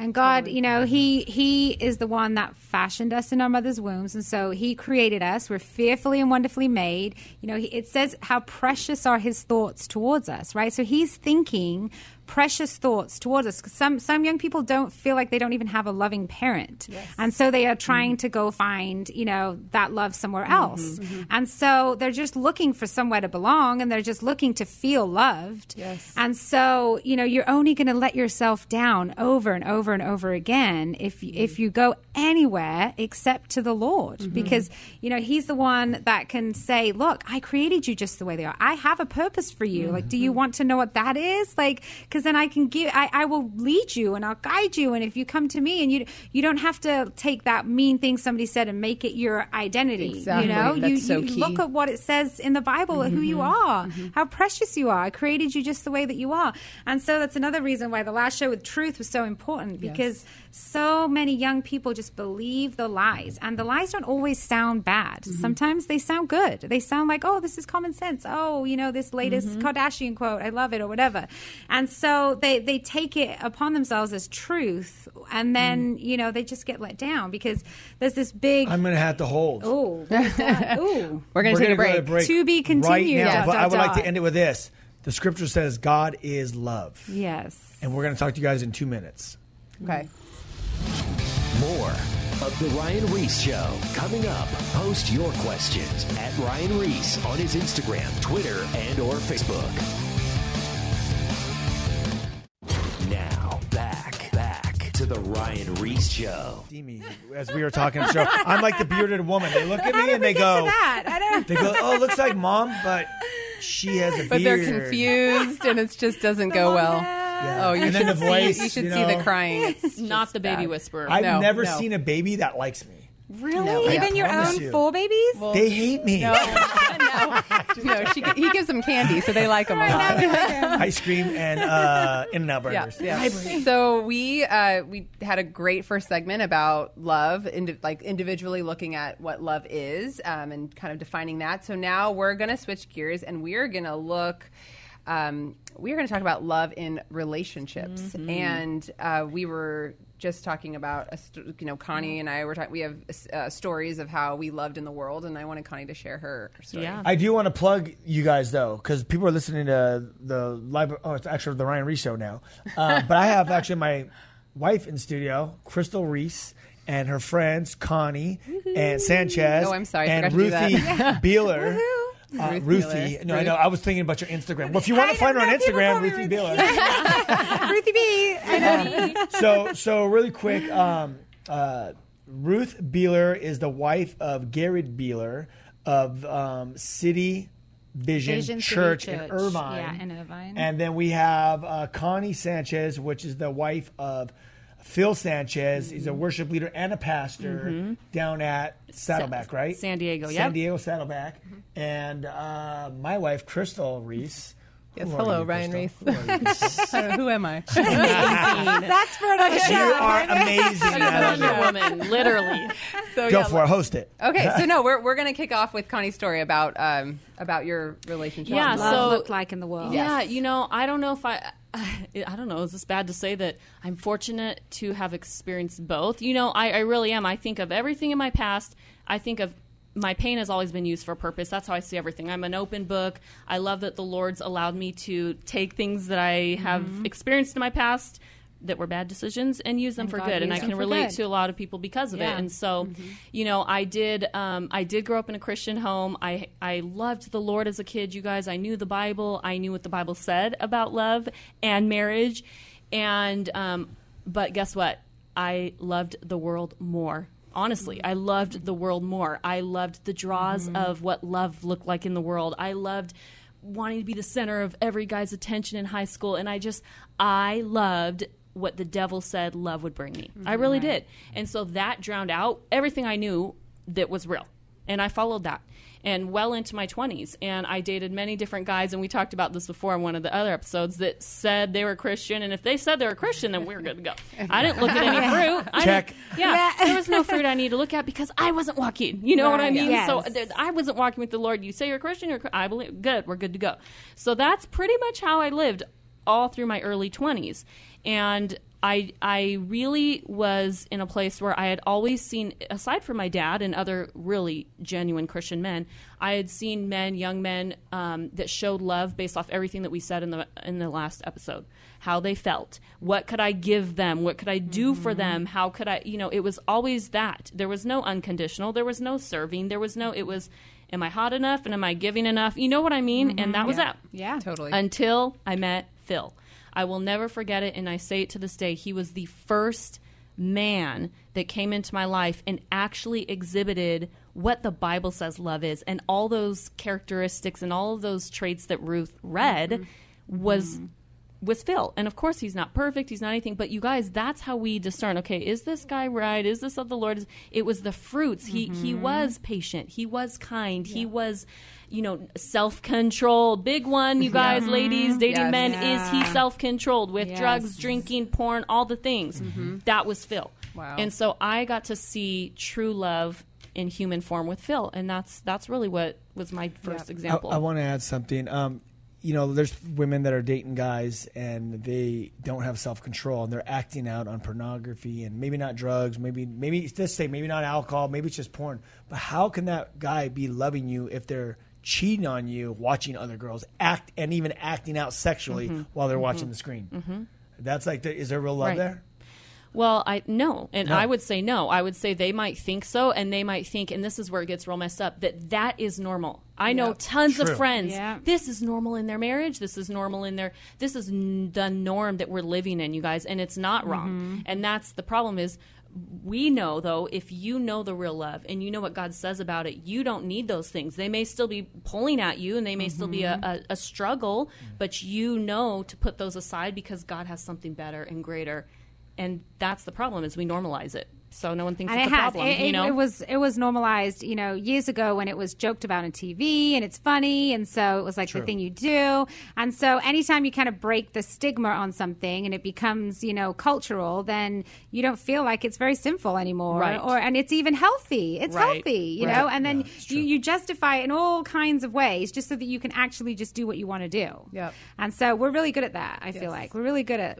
And God, you know, He He is the one that fashioned us in our mother's wombs, and so He created us. We're fearfully and wonderfully made. You know, he, it says how precious are His thoughts towards us, right? So He's thinking precious thoughts towards us. Some some young people don't feel like they don't even have a loving parent, and so they are trying mm-hmm. to go find you know that love somewhere mm-hmm. else, mm-hmm. and so they're just looking for somewhere to belong, and they're just looking to feel loved. Yes. And so, you know, you're only going to let yourself down over and over and over again if if you go anywhere except to the Lord, because you know He's the one that can say, "Look, I created you just the way they are. I have a purpose for you. Like, do you want to know what that is? Like, because then I can give, I, I will lead you and I'll guide you. And if you come to me and you, you don't have to take that mean thing somebody said and make it your identity. Exactly. You know, That's you, so you look at what it says in the Bible, who you mm-hmm. are, mm-hmm. how precious you are. I created you just the way that you are. And so that's another reason why the last show with truth was so important because so many young people just believe the lies. And the lies don't always sound bad. Mm-hmm. Sometimes they sound good. They sound like, oh, this is common sense. Oh, you know, this latest mm-hmm. Kardashian quote, I love it, or whatever. And so they, they take it upon themselves as truth. And then, mm. you know, they just get let down because there's this big. I'm going to have to hold. Oh, what is that? Ooh. [LAUGHS] We're going to We're take a gonna break. go to break To be right continued, now. dot, but dot, I would like to end it with this. The scripture says God is love. Yes. And we're going to talk to you guys in two minutes. Okay. More of The Ryan Ries Show coming up. Post your questions at Ryan Ries on his Instagram, Twitter, and or Facebook. Now, back, back to The Ryan Ries Show. See me as we were talking. So I'm like the bearded woman. They look at me did and they go, that? I don't. they go, oh, looks like mom, but she has a But they're beard. confused and it just doesn't go mom well. Yeah. Oh, you and should then the see, voice. you should you see the crying. It's Not the baby bad. whisperer. I've No, never no. seen a baby that likes me. Really? No. Even your own you. four babies? They hate me. no, no. She, he gives them candy, so they like them a lot. Ice cream and uh, In-N-Out Yeah, burgers. yeah. So we uh, we had a great first segment about love, indi- like individually looking at what love is um, and kind of defining that. So now we're going to switch gears and we're going to look. Um, we are going to talk about love in relationships, and uh, we were just talking about, a st- you know, Connie and I were talking. We have uh, stories of how we loved in the world, and I wanted Connie to share her story. Yeah. I do want to plug you guys though, because people are listening to the live. Oh, it's actually the Ryan Ries show now. Uh, [LAUGHS] but I have actually my wife in studio, Crystal Ries, and her friends Connie and Sanchez. Oh, I'm sorry, I and forgot Ruthie [LAUGHS] Beeler. Uh, Ruth Ruthie, Beeler. no, I know. I was thinking about your Instagram. Well, if you want to find her on Instagram, Ruthie Ruthie. Beeler. [LAUGHS] Ruthie B. I know. [LAUGHS] so so really quick um, uh, ruth beeler is the wife of garrett beeler of um, city vision, Vision City church, in irvine Yeah, in Irvine. and then we have uh, connie sanchez which is the wife of phil sanchez he's a Mm-hmm. worship leader and a pastor down at saddleback right San Diego, yeah. san diego saddleback and uh, my wife crystal ries Yes, hello, Ryan Ries. Who are you? I don't know, who am I? [LAUGHS] That's for another show. you are amazing Natalie. Wonder Woman, literally. [LAUGHS] So, go yeah, for it host it Okay, so no, [LAUGHS] we're, we're going to kick off with Connie's story about um, about your relationship. Yeah, Love so- look like in the world. Yeah, you know, I don't know if I, I don't know. Is this bad to say that I'm fortunate to have experienced both? You know, I, I really am. I think of everything in my past. I think of my pain has always been used for a purpose. That's how I see everything. I'm an open book. I love that the Lord's allowed me to take things that I have experienced in my past that were bad decisions and use them And for God good. And I can relate good. to a lot of people because of Yeah. it. And so, you know, I did. Um, I did grow up in a Christian home. I I loved the Lord as a kid. You guys, I knew the Bible. I knew what the Bible said about love and marriage. And um, but guess what? I loved the world more. Honestly, I loved the world more. I loved the draws mm-hmm. of what love looked like in the world. I loved wanting to be the center of every guy's attention in high school. And I just, I loved what the devil said love would bring me. I mm-hmm. really did. And so that drowned out everything I knew that was real. And I followed that. And well into my 20s. And I dated many different guys. And we talked about this before on one of the other episodes that said they were Christian. And if they said they were Christian, then we were good to go. I didn't look at any [LAUGHS] fruit. I Check. didn't- yeah, there was no fruit I need to look at because I wasn't walking. You know what I mean? Yes. So I wasn't walking with the Lord. You say you're Christian, you're, I believe. Good, we're good to go. So that's pretty much how I lived all through my early 20s. And I, I really was in a place where I had always seen, aside from my dad and other really genuine Christian men, I had seen men, young men, um, that showed love based off everything that we said in the in the last episode. How they felt, what could I give them, what could I do for them, how could I, you know, it was always that. There was no unconditional, there was no serving, there was no. It was, am I hot enough and am I giving enough? You know what I mean? And that was Yeah. that Yeah. Totally. until I met Phil. I will never forget it, and I say it to this day. He was the first man that came into my life and actually exhibited what the Bible says love is, and all those characteristics and all of those traits that Ruth read mm-hmm. was mm-hmm. was Phil. And of course, he's not perfect. He's not anything. But you guys, that's how we discern. Okay, is this guy right? Is this of the Lord? It was the fruits. He he mm-hmm. was patient. He was kind. He was, you know, self controlled. Big one, you guys, ladies, dating Yes. men. Is he self controlled with Yes. drugs, drinking, porn, all the things? That was Phil. Wow. And so I got to see true love in human form with Phil, and that's that's really what was my first example. I, I want to add something. Um, you know, there's women that are dating guys and they don't have self control and they're acting out on pornography and maybe not drugs, maybe maybe let's say maybe not alcohol, maybe it's just porn. But how can that guy be loving you if they're cheating on you, watching other girls act and even acting out sexually Mm-hmm. while they're mm-hmm. watching the screen? Mm-hmm. That's like, the, is there real love Right. there? Well, I no, and No. I would say no. I would say they might think so, and they might think, and this is where it gets real messed up, that that is normal. I know Yep. tons True. of friends. Yeah. This is normal in their marriage. This is normal in their. This is n- the norm that we're living in, you guys, and it's not wrong. Mm-hmm. And that's the problem. Is we know though, if you know the real love and you know what God says about it, you don't need those things. They may still be pulling at you, and they may still be a, mm-hmm. a, a struggle, but you know to put those aside because God has something better and greater. And that's the problem is we normalize it so no one thinks and it's it a has. problem It, you know it was it was normalized, you know, years ago when it was joked about on TV and it's funny, and so it was like the thing you do. And so anytime you kind of break the stigma on something and it becomes, you know, cultural, then you don't feel like it's very sinful anymore, Right. or and it's even healthy. It's Right. healthy, you Right. know. And then it's you, you justify it in all kinds of ways just so that you can actually just do what you want to do. Yep. And so we're really good at that. I feel like we're really good at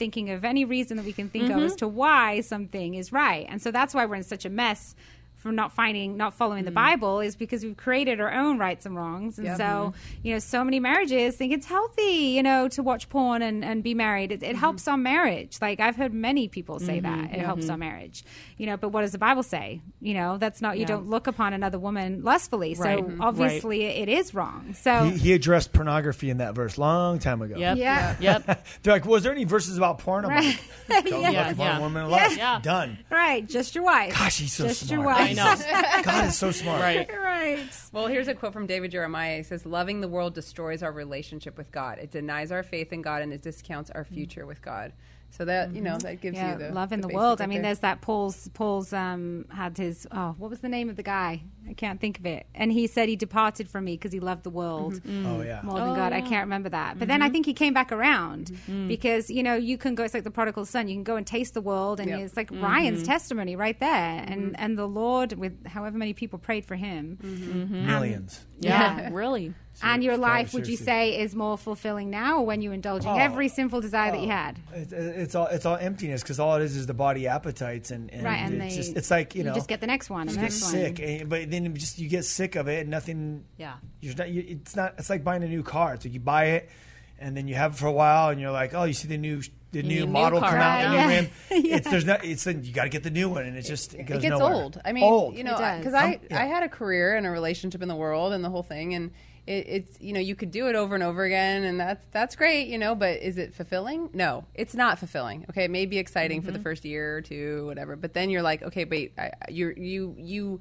thinking of any reason that we can think Mm-hmm. of as to why something is right. And so that's why we're in such a mess from not finding, not following the Bible, is because we've created our own rights and wrongs. And Mm. Yep. so, you know, so many marriages think it's healthy, you know, to watch porn and, and be married. It, it Mm-hmm. helps on marriage. Like I've heard many people say that it helps Mm-hmm. on marriage, you know, but what does the Bible say? You know, that's not, you Yeah. don't look upon another woman lustfully. So Right. Mhm. obviously it is wrong. So, He, he addressed pornography in that verse long time ago. yep Yeah. [LAUGHS] yep They're like, was there any verses about porn? I'm Right. like, [LAUGHS] don't Yeah. look upon Yeah. a woman in lust. Yeah. Done. right, just your wife. Gosh, he's so just smart. Your wife. I know. [LAUGHS] God is so smart. right right. Well, here's a quote from David Jeremiah. He says, Loving the world destroys our relationship with God. It denies our faith in God and it discounts our future with God. So that, you know, that gives yeah, you the love in the, basic world. I mean, there. there's that Paul's. Paul's um, had his. Oh, what was the name of the guy? I can't think of it. And he said he departed from me because he loved the world mm-hmm. mm. Oh yeah. more than Oh, God. I oh. can't remember that. But then I mm-hmm. think he came back around Mm-hmm. because you know you can go. It's like the prodigal son. You can go and taste the world, and Yep. it's like Mm-hmm. Ryan's testimony right there. Mm-hmm. And and the Lord with however many people prayed for him. Mm-hmm. Um, Millions. yeah, Yeah. really And your life, would you say, is more fulfilling now, or when you're indulging Oh. every sinful desire that you oh. had? It, it's all it's all emptiness because all it is is the body appetites and, and Right, and it's they- just it's like you, You know just get the next one, and you the get next one. sick, and, but then just you get sick of it and nothing. Yeah. you're not. You, it's not. It's like buying a new car. It's like you buy it and then you have it for a while and you're like, oh, you see the new the new new model car. come out, the Right, new yeah. [LAUGHS] It's there's not. It's then you got to get the new one, and it just it, goes it gets nowhere. old. I mean, old. you know, because I, yeah. I had a career and a relationship in the world and the whole thing, and it, it's you know you could do it over and over again, and that's that's great, you know. But is it fulfilling? No, it's not fulfilling. Okay, it may be exciting Mm-hmm. for the first year or two, whatever, but then you're like, okay, wait, I, you're you you.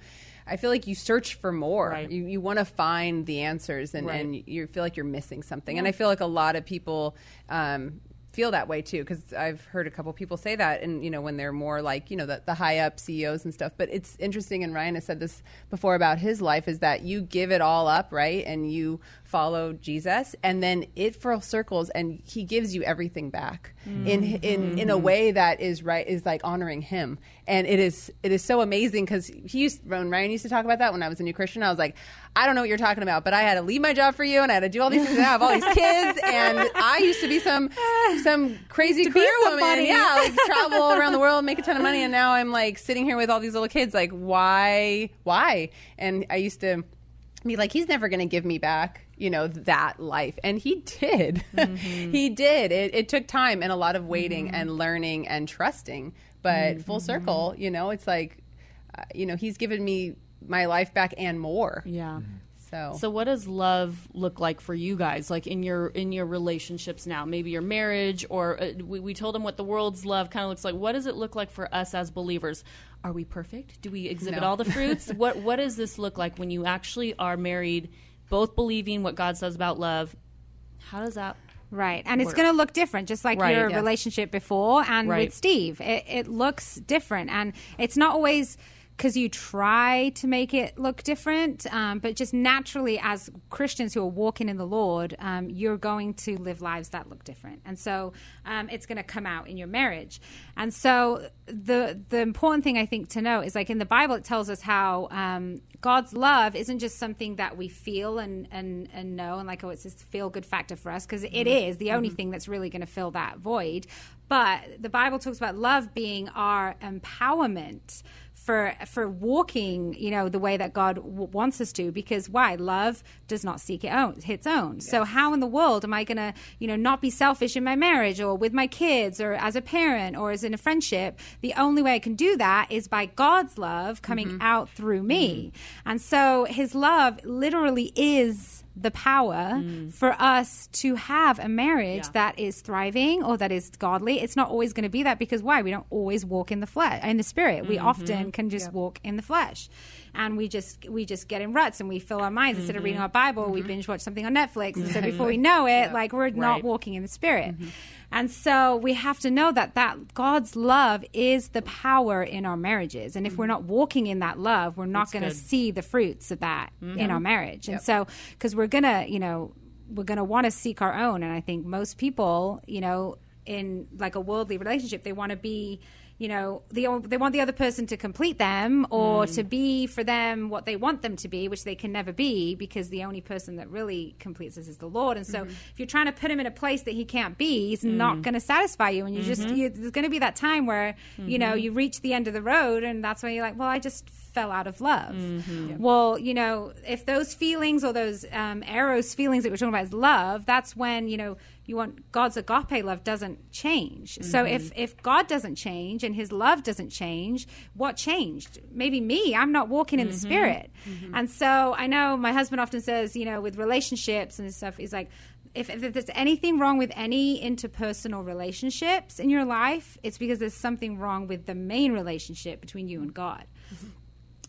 I feel like you search for more. Right. You, you want to find the answers, and, Right. and you feel like you're missing something. And I feel like a lot of people um, feel that way too because i've heard a couple people say that and you know when they're more like you know the, the high up ceos and stuff but it's interesting and ryan has said this before about his life is that you give it all up right and you follow jesus and then it full circles and he gives you everything back in in in a way that is right is like honoring him. And it is it is so amazing because he used when ryan used to talk about that when i was a new christian i was like i don't know what you're talking about but i had to leave my job for you and i had to do all these things and i have all these [LAUGHS] kids and i used to be some some crazy [LAUGHS] career woman. yeah like travel around the world make a ton of money and now i'm like sitting here with all these little kids like why why? And i used to be like he's never going to give me back you know that life and he did [LAUGHS] he did it, it took time and a lot of waiting and learning and trusting but full circle you know it's like uh, you know he's given me my life back and more yeah so So what does love look like for you guys like in your in your relationships now? Maybe your marriage or uh, we, we told them what the world's love kind of looks like. What does it look like for us as believers? Are we perfect? Do we exhibit No. all the fruits? [LAUGHS] what what does this look like when you actually are married both believing what God says about love? How does that Right. And it's going to look different, just like Right. your Yes. relationship before and Right. with Steve. It, it looks different. And it's not always because you try to make it look different, um, but just naturally, as Christians who are walking in the Lord, um, you're going to live lives that look different. And so um, it's going to come out in your marriage. And so the, the important thing I think to know is like in the Bible, it tells us how um, God's love isn't just something that we feel and, and, and know, and like, oh, it's this feel good factor for us, because it is the only thing that's really going to fill that void. But the Bible talks about love being our empowerment for for walking, you know, the way that God w- wants us to. Because why? Love does not seek it own, its own. So how in the world am I going to, you know, not be selfish in my marriage or with my kids or as a parent or as in a friendship? The only way I can do that is by God's love coming mm-hmm. out through me. Mm-hmm. And so His love literally is the power mm. for us to have a marriage Yeah. that is thriving or that is godly. It's not always going to be that because why? We don't always walk in the flesh, in the spirit. We mm-hmm. often can just walk in the flesh, and we just we just get in ruts and we fill our minds. Instead of reading mm-hmm. our Bible. We mm-hmm. binge watch something on Netflix, and so mm-hmm. before we know it, like we're not walking in the spirit. And so we have to know that that God's love is the power in our marriages. And if we're not walking in that love, we're not going to see the fruits of that in our marriage. And so because we're going to, you know, we're going to want to seek our own. And I think most people, you know, in like a worldly relationship, they want to be you know, the, they want the other person to complete them or mm. to be for them what they want them to be, which they can never be because the only person that really completes us is the Lord. And so, mm-hmm. if you're trying to put him in a place that he can't be, he's mm. not going to satisfy you. And you just, mm-hmm. you, there's going to be that time where, you know, mm-hmm. you reach the end of the road, and that's when you're like, well, I just fell out of love. Mm-hmm. Well, you know, if those feelings or those um, eros feelings that we're talking about is love, that's when, you know, you want God's agape love doesn't change. So mm-hmm. if if God doesn't change and His love doesn't change, what changed? Maybe me. I'm not walking in the mm-hmm. Spirit, and so I know my husband often says, you know, with relationships and stuff, he's like. If, if there's anything wrong with any interpersonal relationships in your life, it's because there's something wrong with the main relationship between you and God.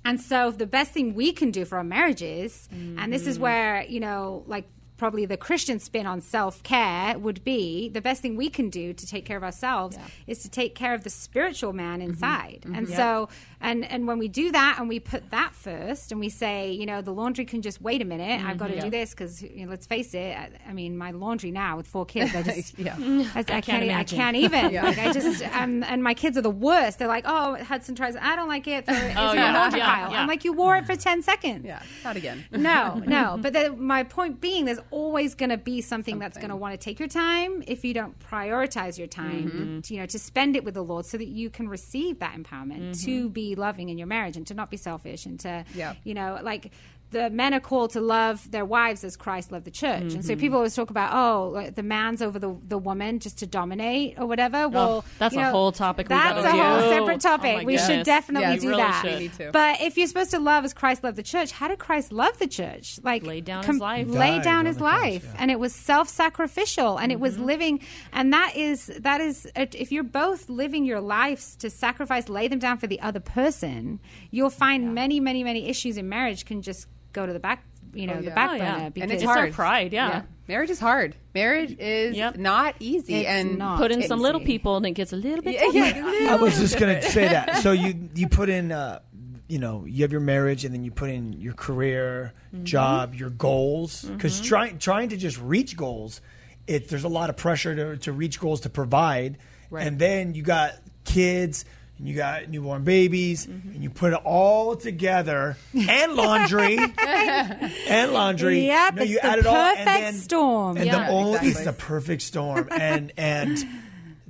And so the best thing we can do for our marriages, and this is mm-hmm. where, you know, like probably the Christian spin on self care would be the best thing we can do to take care of ourselves is to take care of the spiritual man mm-hmm. inside. And mm-hmm. so, and, and when we do that and we put that first and we say, you know, the laundry can just wait a minute, I've got to mm-hmm. do this because, you know, let's face it, I, I mean, my laundry now with four kids, I just, [LAUGHS] Yeah. I, I, can't, I can't even. [LAUGHS] Like I just, um, and my kids are the worst. They're like, oh, Hudson tries. I don't like it. It's Oh, yeah. laundry Yeah, pile. yeah. I'm like, you wore it for mm-hmm. ten seconds. Yeah, not again. [LAUGHS] No, no. But the, my point being, there's always going to be something, that's going to want to take your time if you don't prioritize your time, to, you know, to spend it with the Lord, so that you can receive that empowerment to be loving in your marriage and to not be selfish and to, Yeah. you know, like the men are called to love their wives as Christ loved the church. And so people always talk about, oh, like the man's over the, the woman just to dominate or whatever. Well, that's you a know, whole topic we That's gotta a whole separate topic. Oh my we should definitely Yes, do really that. should. We need to. But if you're supposed to love as Christ loved the church, how did Christ love the church? Like Laid down his life. Lay down his the cross, life, yeah. and it was self-sacrificial, and it was Mm-hmm. living. And that is that is if you're both living your lives to sacrifice, lay them down for the other person, you'll find many, many, many issues in marriage can just go to the back. You know, the yeah. back Oh, yeah. burner And it's It's our hard. pride, yeah. Marriage is hard. Marriage is Yep. not easy. It's and not. Put in It's some little people, and it gets a little bit. Yeah, yeah. [LAUGHS] I was just gonna say that. So you you put in, uh, you know, you have your marriage, and then you put in your career, Mm-hmm. job, your goals. Because trying trying to just reach goals, it there's a lot of pressure to to reach goals to provide, Right. and then you got kids. And you got newborn babies, Mm-hmm. and you put it all together, and laundry, [LAUGHS] and laundry. Yep, You it's you the add it all, perfect then- storm. And Yeah, the only it's the perfect storm, and and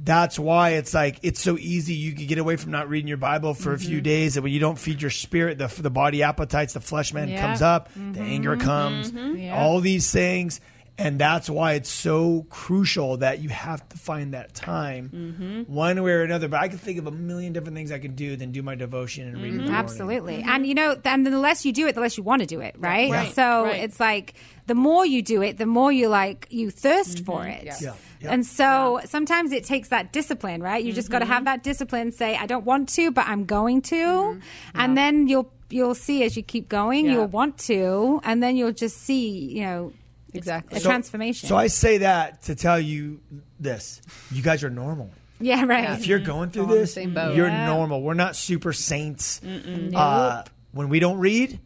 that's why it's like it's so easy. You can get away from not reading your Bible for a Mm-hmm. few days, and when you don't feed your spirit, the the body appetites, the flesh man comes up, the Mm-hmm. anger comes, Yeah. all these things. And that's why it's so crucial that you have to find that time, Mm-hmm. one way or another. But I can think of a million different things I can do than do my devotion and read. in the mm-hmm. morning. Absolutely. Mm-hmm. And you know, and the less you do it, the less you want to do it, right? Right, So right. it's like the more you do it, the more you like you thirst mm-hmm. for it. Yeah. Yeah, yeah. And so sometimes it takes that discipline, right? You just got to have that discipline. Say, I don't want to, but I'm going to, and then you'll you'll see as you keep going, Yeah. you'll want to, and then you'll just see, you know. Exactly. a So- transformation. So I say that to tell you this: you guys are normal. yeah, right. If you're going through All in this, same boat. you're Yeah. normal. We're not super saints. Uh, when we don't read,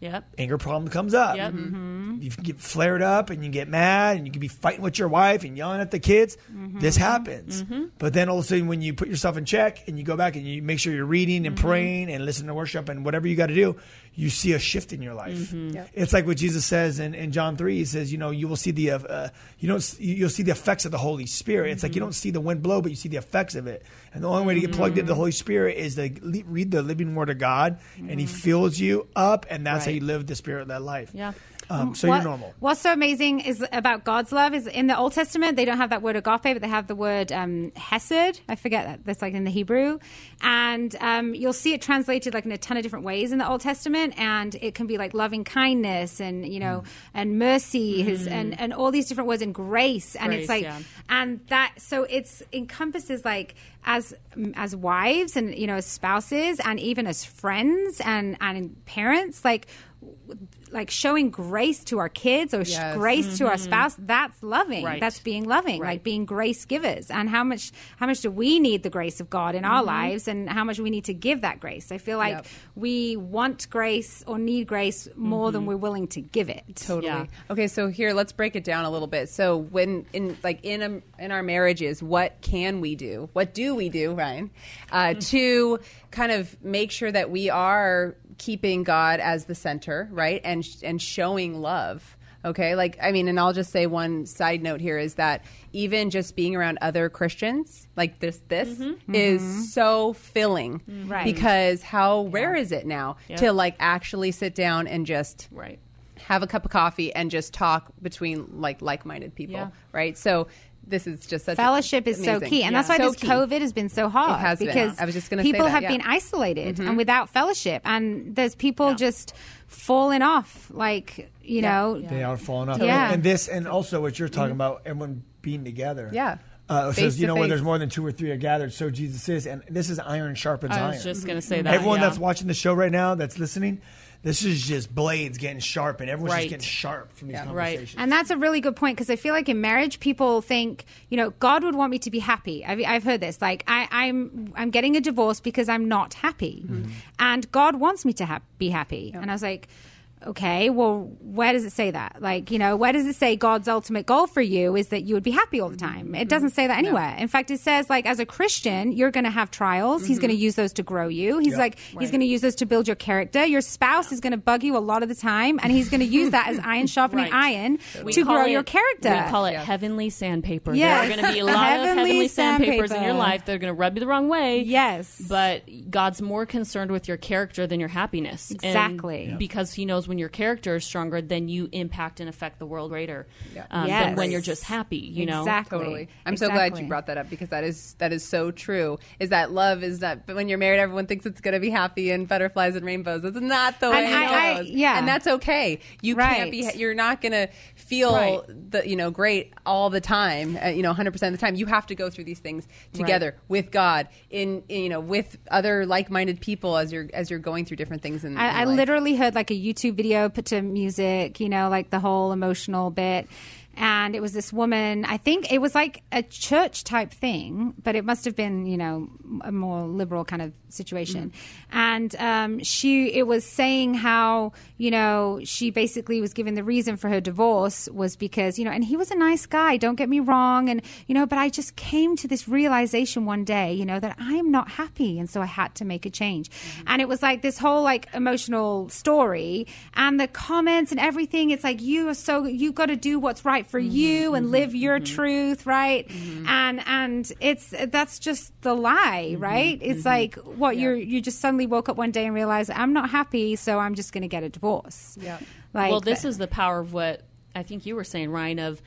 Yep. anger problem comes up. Yep. Mm-hmm. Mm-hmm. You get flared up and you get mad and you can be fighting with your wife and yelling at the kids. Mm-hmm. This happens. But then all of a sudden, when you put yourself in check and you go back and you make sure you're reading and praying and listening to worship and whatever you got to do, you see a shift in your life. It's like what Jesus says in, in John three. He says, you know, you will see the uh, uh, you don't you'll see the effects of the Holy Spirit. It's like you don't see the wind blow, but you see the effects of it. And the only way to get plugged into the Holy Spirit is to le- read the living Word of God, and He fills you up, and that's how you live the Spirit led life. Yeah. Um, so What- you're normal. What's so amazing is about God's love is in the Old Testament they don't have that word agape, but they have the word um, hesed. I forget that that's like in the Hebrew, and um, you'll see it translated like in a ton of different ways in the Old Testament, and it can be like loving kindness and you know and mercy, his and and all these different words and grace, and it's like yeah. and that so it's encompasses like as as wives and you know as spouses and even as friends and and parents like like showing grace to our kids or sh- Yes. grace to our spouse that's loving Right. that's being loving Right. like being grace givers and how much how much do we need the grace of god in our Mm-hmm. lives and how much we need to give that grace i feel like Yep. we want grace or need grace more Mm-hmm. than we're willing to give it Totally. Yeah. Okay, so here let's break it down a little bit. So when in like in a, in our marriages, what can we do? What do we do, Ryan, uh, to kind of make sure that we are keeping God as the center, right, and and showing love. Okay, like I mean, and I'll just say one side note here is that even just being around other Christians like this, this mm-hmm. is so filling, mm-hmm. Right. Because how rare is it now Yeah. to like actually sit down and just Right. have a cup of coffee and just talk between like like-minded people, Yeah. right? So this is just such a- fellowship is so key and Yeah. that's why So this key. covid has been so hard It has been. because I was just gonna say people that, have yeah. Mm-hmm. been isolated and without fellowship and there's people just falling off like you know They are falling off. Yeah. And, and this, and also what you're talking about, everyone being together. Yeah. Uh, it Face says, you to know, where there's more than two or three are gathered, so Jesus is. And this is iron sharpens I iron. just going to say that. Everyone yeah. that's watching the show right now, that's listening, this is just blades getting sharp, and everyone's Right. just getting sharp from these Yeah. Right. And that's a really good point because I feel like in marriage, people think, you know, God would want me to be happy. I've, I've heard this. Like, I, I'm, I'm getting a divorce because I'm not happy, mm-hmm. and God wants me to ha- be happy. And I was like, okay, well, where does it say that? Like, you know, where does it say God's ultimate goal for you is that you would be happy all the time? It doesn't say that anywhere. In fact, it says like as a Christian, you're going to have trials. He's going to mm-hmm. use those to grow you. He's Yeah. like, he's going to use those to build your character. Your spouse is going to bug you a lot of the time, and he's going to use that as [LAUGHS] iron sharpening Right. iron We to grow it- your character. We call it Yes. heavenly sandpaper. Yes. There are going to be a lot Heavenly of heavenly sandpapers in your life that are going to rub you the wrong way. Yes. But God's more concerned with your character than your happiness. Exactly. Yeah. Because He knows when your character is stronger, then you impact and affect the world greater Yeah. um, Yes. than when you're just happy, you know? Exactly. Totally. I'm so glad you brought that up because that is that is so true. Is that love is not but when you're married everyone thinks it's going to be happy and butterflies and rainbows. It's not the way And I- I- it goes. yeah. And that's okay. You can't be you're not going to feel Right. the you know great all the time, uh, you know 100% of the time. You have to go through these things together with God in, in, you know with other like-minded people as you're as you're going through different things in, in I, literally heard like a YouTube video put to music, you know, like the whole emotional bit. And it was this woman, I think it was like a church type thing, but it must have been, you know, a more liberal kind of situation. And um, she, it was saying how, you know, she basically was given the reason for her divorce was because, you know, and he was a nice guy, don't get me wrong. And, you know, but I just came to this realization one day, you know, that I am not happy. And so I had to make a change. And it was like this whole like emotional story and the comments and everything. It's like, you are so, you got to do what's right for mm-hmm, you and mm-hmm, live your mm-hmm. truth, right? And, and it's, that's just the lie, right? It's like, what, you're, you just suddenly woke up one day and realized, I'm not happy, so I'm just going to get a divorce. Yeah. Like, well, this is the power of what I think you were saying, Ryan. Of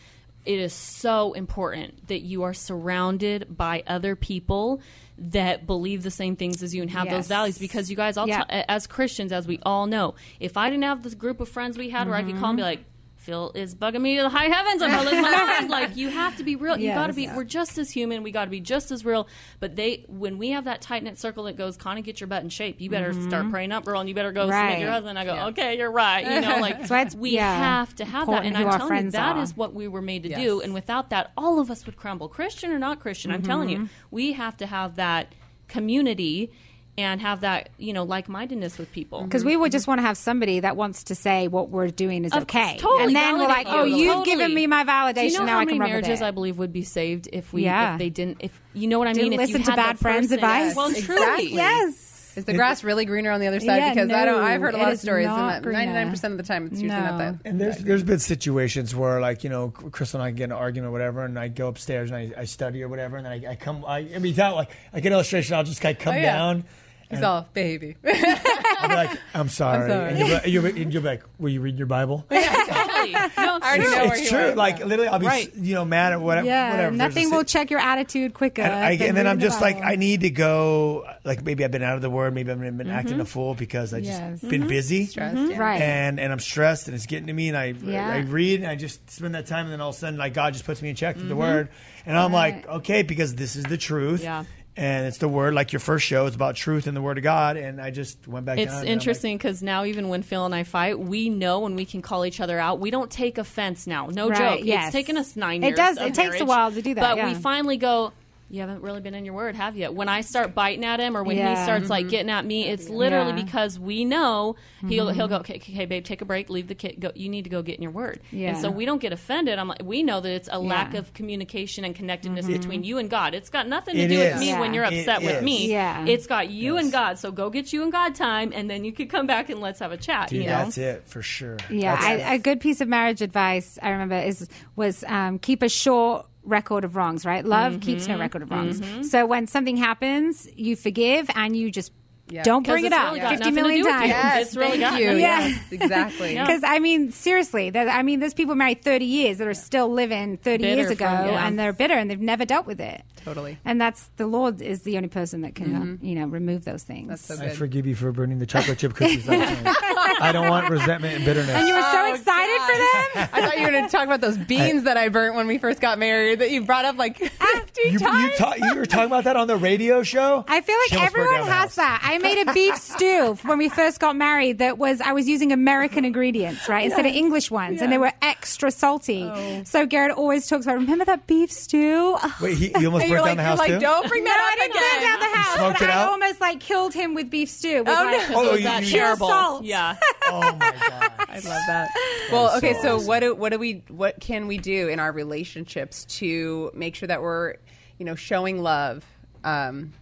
it is so important that you are surrounded by other people that believe the same things as you and have Yes. those values. Because you guys, all Yeah. t- as Christians, as we all know, if I didn't have this group of friends we had, where I could call and be like. Phil is bugging me to the high heavens. I'm gonna my mind. [LAUGHS] Like you have to be real. You Yes. got to be. We're just as human. We got to be just as real. But they, when we have that tight knit circle that goes, Connie, get your butt in shape. You better start praying up, girl, and you better go Right. your husband. I go, okay, you're right. You know, like [LAUGHS] So it's- we yeah, have to have that. And I'm telling you, that are. is what we were made to Yes. do. And without that, all of us would crumble, Christian or not Christian. I'm telling Mm-hmm. you, we have to have that community and have that you know like mindedness with people. Because we would just want to have somebody that wants to say what we're doing is Of- okay, totally and then we're validate like, "Oh, you. you've Totally. given me my validation. Do you know now how I many can run marriages. I believe would be saved if we Yeah. if they didn't if you know what I Didn't mean? listen if you to had bad friends' advice? Well, Exactly. truly, yes. Is the grass really greener on the other side? Yeah, because I don't. I've heard a lot of stories, not and greener. ninety nine percent of the time it's usually not that. And there's there's been situations where like you know Crystal and I get in an argument or whatever, and I go upstairs and I, I study or whatever, and then I, I come. I, I mean, that like like an illustration, I'll just kind of come Oh, yeah. down. He's all baby. [LAUGHS] I'll be like, I'm sorry, sorry. And, you'll be, you'll, be, and you'll be like, Will you read your Bible? [LAUGHS] Totally. No, it's already true. know it's true. Like literally, I'll be Right. you know mad at whatever. Yeah, whatever. Nothing will check your attitude quicker. And, I, than and then I'm reading the just like, I need to go. Like maybe I've been out of the word. Maybe I've been mm-hmm. acting a fool because I just Yes. been mm-hmm. busy. Stressed, Mhm. yeah. Right. and and I'm stressed and it's getting to me and I Yeah. I read and I just spend that time and then all of a sudden like God just puts me in check with the mm-hmm. word and I'm like okay because this is the truth Yeah. And it's the word like your first show it's about truth and the word of God and I just went back It's down and I'm like, interesting because now even when Phil and I fight, we know when we can call each other out. We don't take offense now. No Right, joke. yes. It's taken us nine It years. does- of it takes a while to do that, But yeah. we finally go. You haven't really been in your word, have you? When I start biting at him, or when Yeah. he starts like mm-hmm. getting at me, it's literally Yeah. because we know he'll he'll mm-hmm. go. Okay, okay, babe, take a break. Leave the kid. Go. You need to go get in your word. Yeah. And so we don't get offended. I'm like, we know that it's a lack of communication and connectedness mm-hmm. between you and God. It's got nothing to It do is. with me Yeah. when you're It upset with is. me. Yeah. It's got you Yes. and God. So go get you and God time, and then you could come back and let's have a chat. dude you know, that's it for sure Yeah, That's I, it. a good piece of marriage advice I remember is was um, keep a short record of wrongs. Right, love keeps Mm-hmm. no record of wrongs. So when something happens, you forgive and you just Yeah. Don't bring it it's up really got fifty nothing to million do with you. times. Yes, It's really thank got you. nothing. Yes, exactly. [LAUGHS] Because I mean, seriously, I mean, there's people married 30 years that are still living 30 Bitter years ago, from- yeah. and they're bitter and they've never dealt with it. Totally. And that's the Lord is the only person that can, uh, you know, remove those things. That's so I forgive you for burning the chocolate chip cookies. [LAUGHS] I don't want resentment and bitterness and you were so Oh, excited God. For them. [LAUGHS] I thought you were going to talk about those beans that I burnt when we first got married that you brought up like [LAUGHS] 50 you, you, times. ta- you were talking about that on the radio show I feel like everyone has house. that. I made a beef [LAUGHS] stew when we first got married that was I was using American ingredients, right, instead of English ones, and they were extra salty. Oh. So Garrett always talks about, remember that beef stew? wait he, you almost burnt you're down like, the you're house like, too don't bring No, that I up didn't again. burn down the house, smoked but it I out? almost like killed him with beef stew. With Oh, like, no. Oh, you- that you- terrible. salt. Yeah. oh my god I love that. Well, is okay, so so awesome. what do what do we what can we do in our relationships to make sure that we're you know showing love? Um,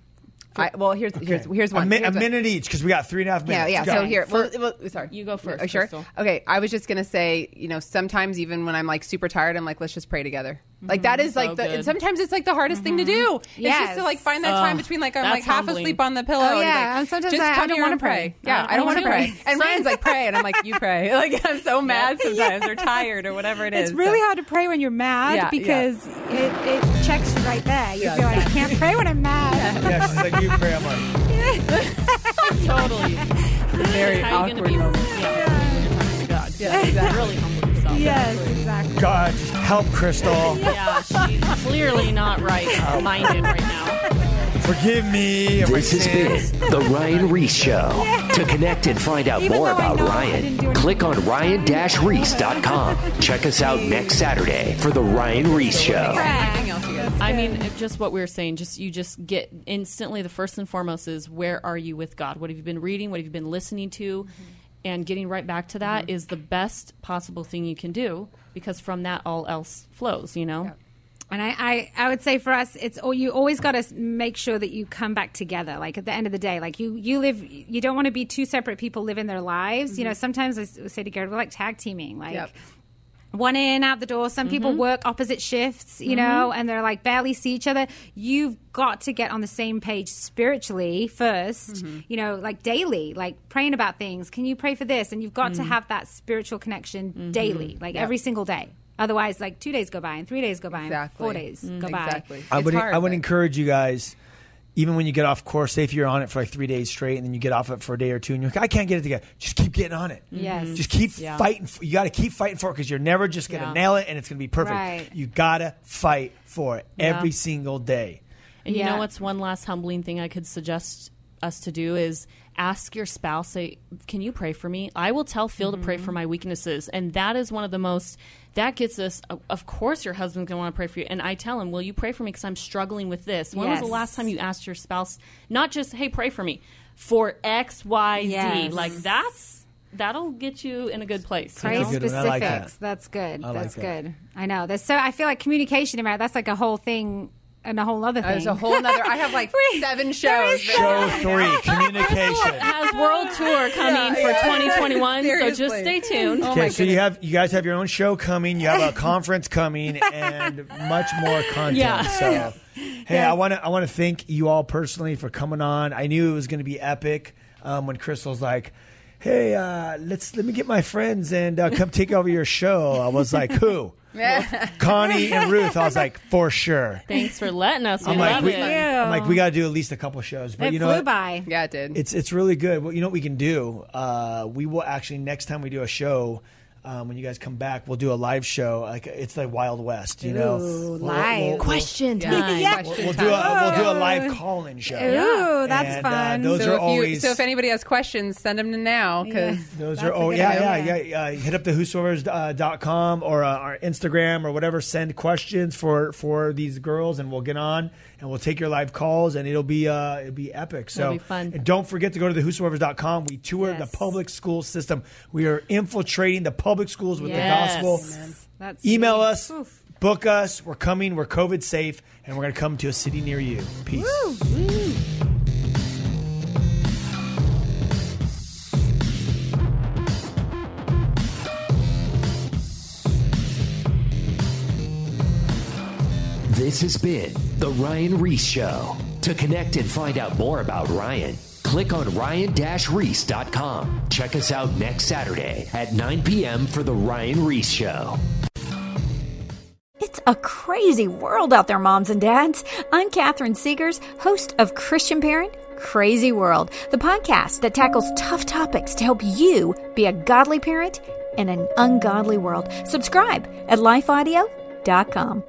I, well, here's here's here's one. a, mi- Here's a one. minute each because we got three and a half minutes yeah. Go. So here, well, well, sorry, You go first, Oh, sure. Crystal. Okay, I was just gonna say, you know, sometimes even when I'm like super tired, I'm like, let's just pray together. Like that is like the. And sometimes it's like the hardest thing to do. It's just to like find that time between like I'm that's like half humbling. asleep on the pillow. Oh, and yeah, like, and sometimes just I- I come don't wanna and pray. Yeah, Uh, I don't want to pray. And Ryan's like pray, and I'm like you pray. [LAUGHS] Like I'm so mad sometimes or [LAUGHS] tired or whatever it is. It's really So- hard to pray when you're mad Yeah, yeah. because It, it checks you right there. You Yeah, feel like I can't pray when I'm mad. yeah she's like you pray I'm like [LAUGHS] Totally. Very awkward moment. Yeah. God. Yeah, exactly. Really humble yourself. Yes, exactly. God just help Crystal [LAUGHS] Yeah, she's clearly not right oh. minded right now. forgive me of my This has been The Ryan Ries Show. To connect and find out Even more about know I didn't do Ryan, click on ryan-reese.com. Check us out next Saturday for The Ryan Ries Show. Anything else, you guys? I mean, just what we were saying, just you just get instantly the first and foremost is where are you with God? What have you been reading? What have you been listening to? Mm-hmm. And getting right back to that mm-hmm. is the best possible thing you can do because from that all else flows, you know? And I, I, I would say for us, it's all you always got to make sure that you come back together. Like at the end of the day, like you, you live, you don't want to be two separate people living their lives. You mm-hmm. know, sometimes I say to Garrett, we're like tag teaming, like. Yep. One in, out the door. Some people mm-hmm. work opposite shifts, you mm-hmm. know, and they're like barely see each other. You've got to get on the same page spiritually 1st mm-hmm. you know, like daily, like praying about things. Can you pray for this? And you've got to mm. have that spiritual connection daily, like every single day. Otherwise, like two days go by and three days go by Exactly. and four days mm, go by. Exactly. I It's would hard, I would encourage you guys even when you get off course, say if you're on it for like three days straight and then you get off it for a day or two and you're like, I can't get it together, just keep getting on it. Mm-hmm. Yes. Just keep Yeah. fighting. f- You got to keep fighting for it because you're never just going to Yeah. nail it and it's going to be perfect. Right. You got to fight for it Yeah. every single day. And you Yeah. know what's one last humbling thing I could suggest us to do is ask your spouse, say, Can you pray for me? I will tell Phil to pray for mm-hmm. my weaknesses. And that is one of the most, that gets us, of course, your husband's going to want to pray for you. And I tell him, Will you pray for me? Because I'm struggling with this. When was the last time you asked your spouse, not just, Hey, pray for me, for X, Y, Z? Yes. Like that's, that'll get you in a good place. you Pray know? That's good. I specifics. like that. That's good. I like that's that. good. I know. There's so I feel like communication about that's like a whole thing and a whole other thing. There's a whole nother. I have like [LAUGHS] Wait, seven shows. Show three communication. has world tour coming for 2021, so just stay tuned. Oh Okay, my so you have you guys have your own show coming. You have a [LAUGHS] conference coming, and much more content. Yeah. So, [LAUGHS] hey, I want to I want to thank you all personally for coming on. I knew it was going to be epic um, when Crystal's like, "Hey, uh, let's let me get my friends and uh, come take over your show." I was like, "Who?" Connie and [LAUGHS] Ruth. I was like, "For sure." Thanks for letting us. We I'm like, love we, it. I'm like, we got to do at least a couple shows. But it you know flew what? by. Yeah, it did. It's it's really good. Well, you know what we can do? Uh, we will actually next time we do a show. Um, when you guys come back, we'll do a live show. Like it's like Wild West, you know. Ooh, We'll- live. we'll- we'll- Question Yeah. time. Yeah. Question We'll, do a we'll do a live call-in show. Ooh, that's And, uh, fun. those so are if always you, so if anybody has questions, send them to now because those That's are oh good yeah, yeah yeah yeah hit up the whosoevers.com dot com or uh, our Instagram or whatever send questions for for these girls and we'll get on and we'll take your live calls and it'll be uh it'll be epic so It'll be fun. and don't forget to go to the whosoevers.com we tour Yes. the public school system we are infiltrating the public schools with Yes. the gospel That's email sweet. us Oof. book us we're coming we're covid safe and we're going to come to a city near you peace This has been The Ryan Ries Show. To connect and find out more about Ryan, click on ryan-reese.com. Check us out next Saturday at 9 p.m. for The Ryan Reese Show. It's a crazy world out there, moms and dads. I'm Catherine Segars, host of Christian Parent Crazy World, the podcast that tackles tough topics to help you be a godly parent in an ungodly world. Subscribe at lifeaudio.com.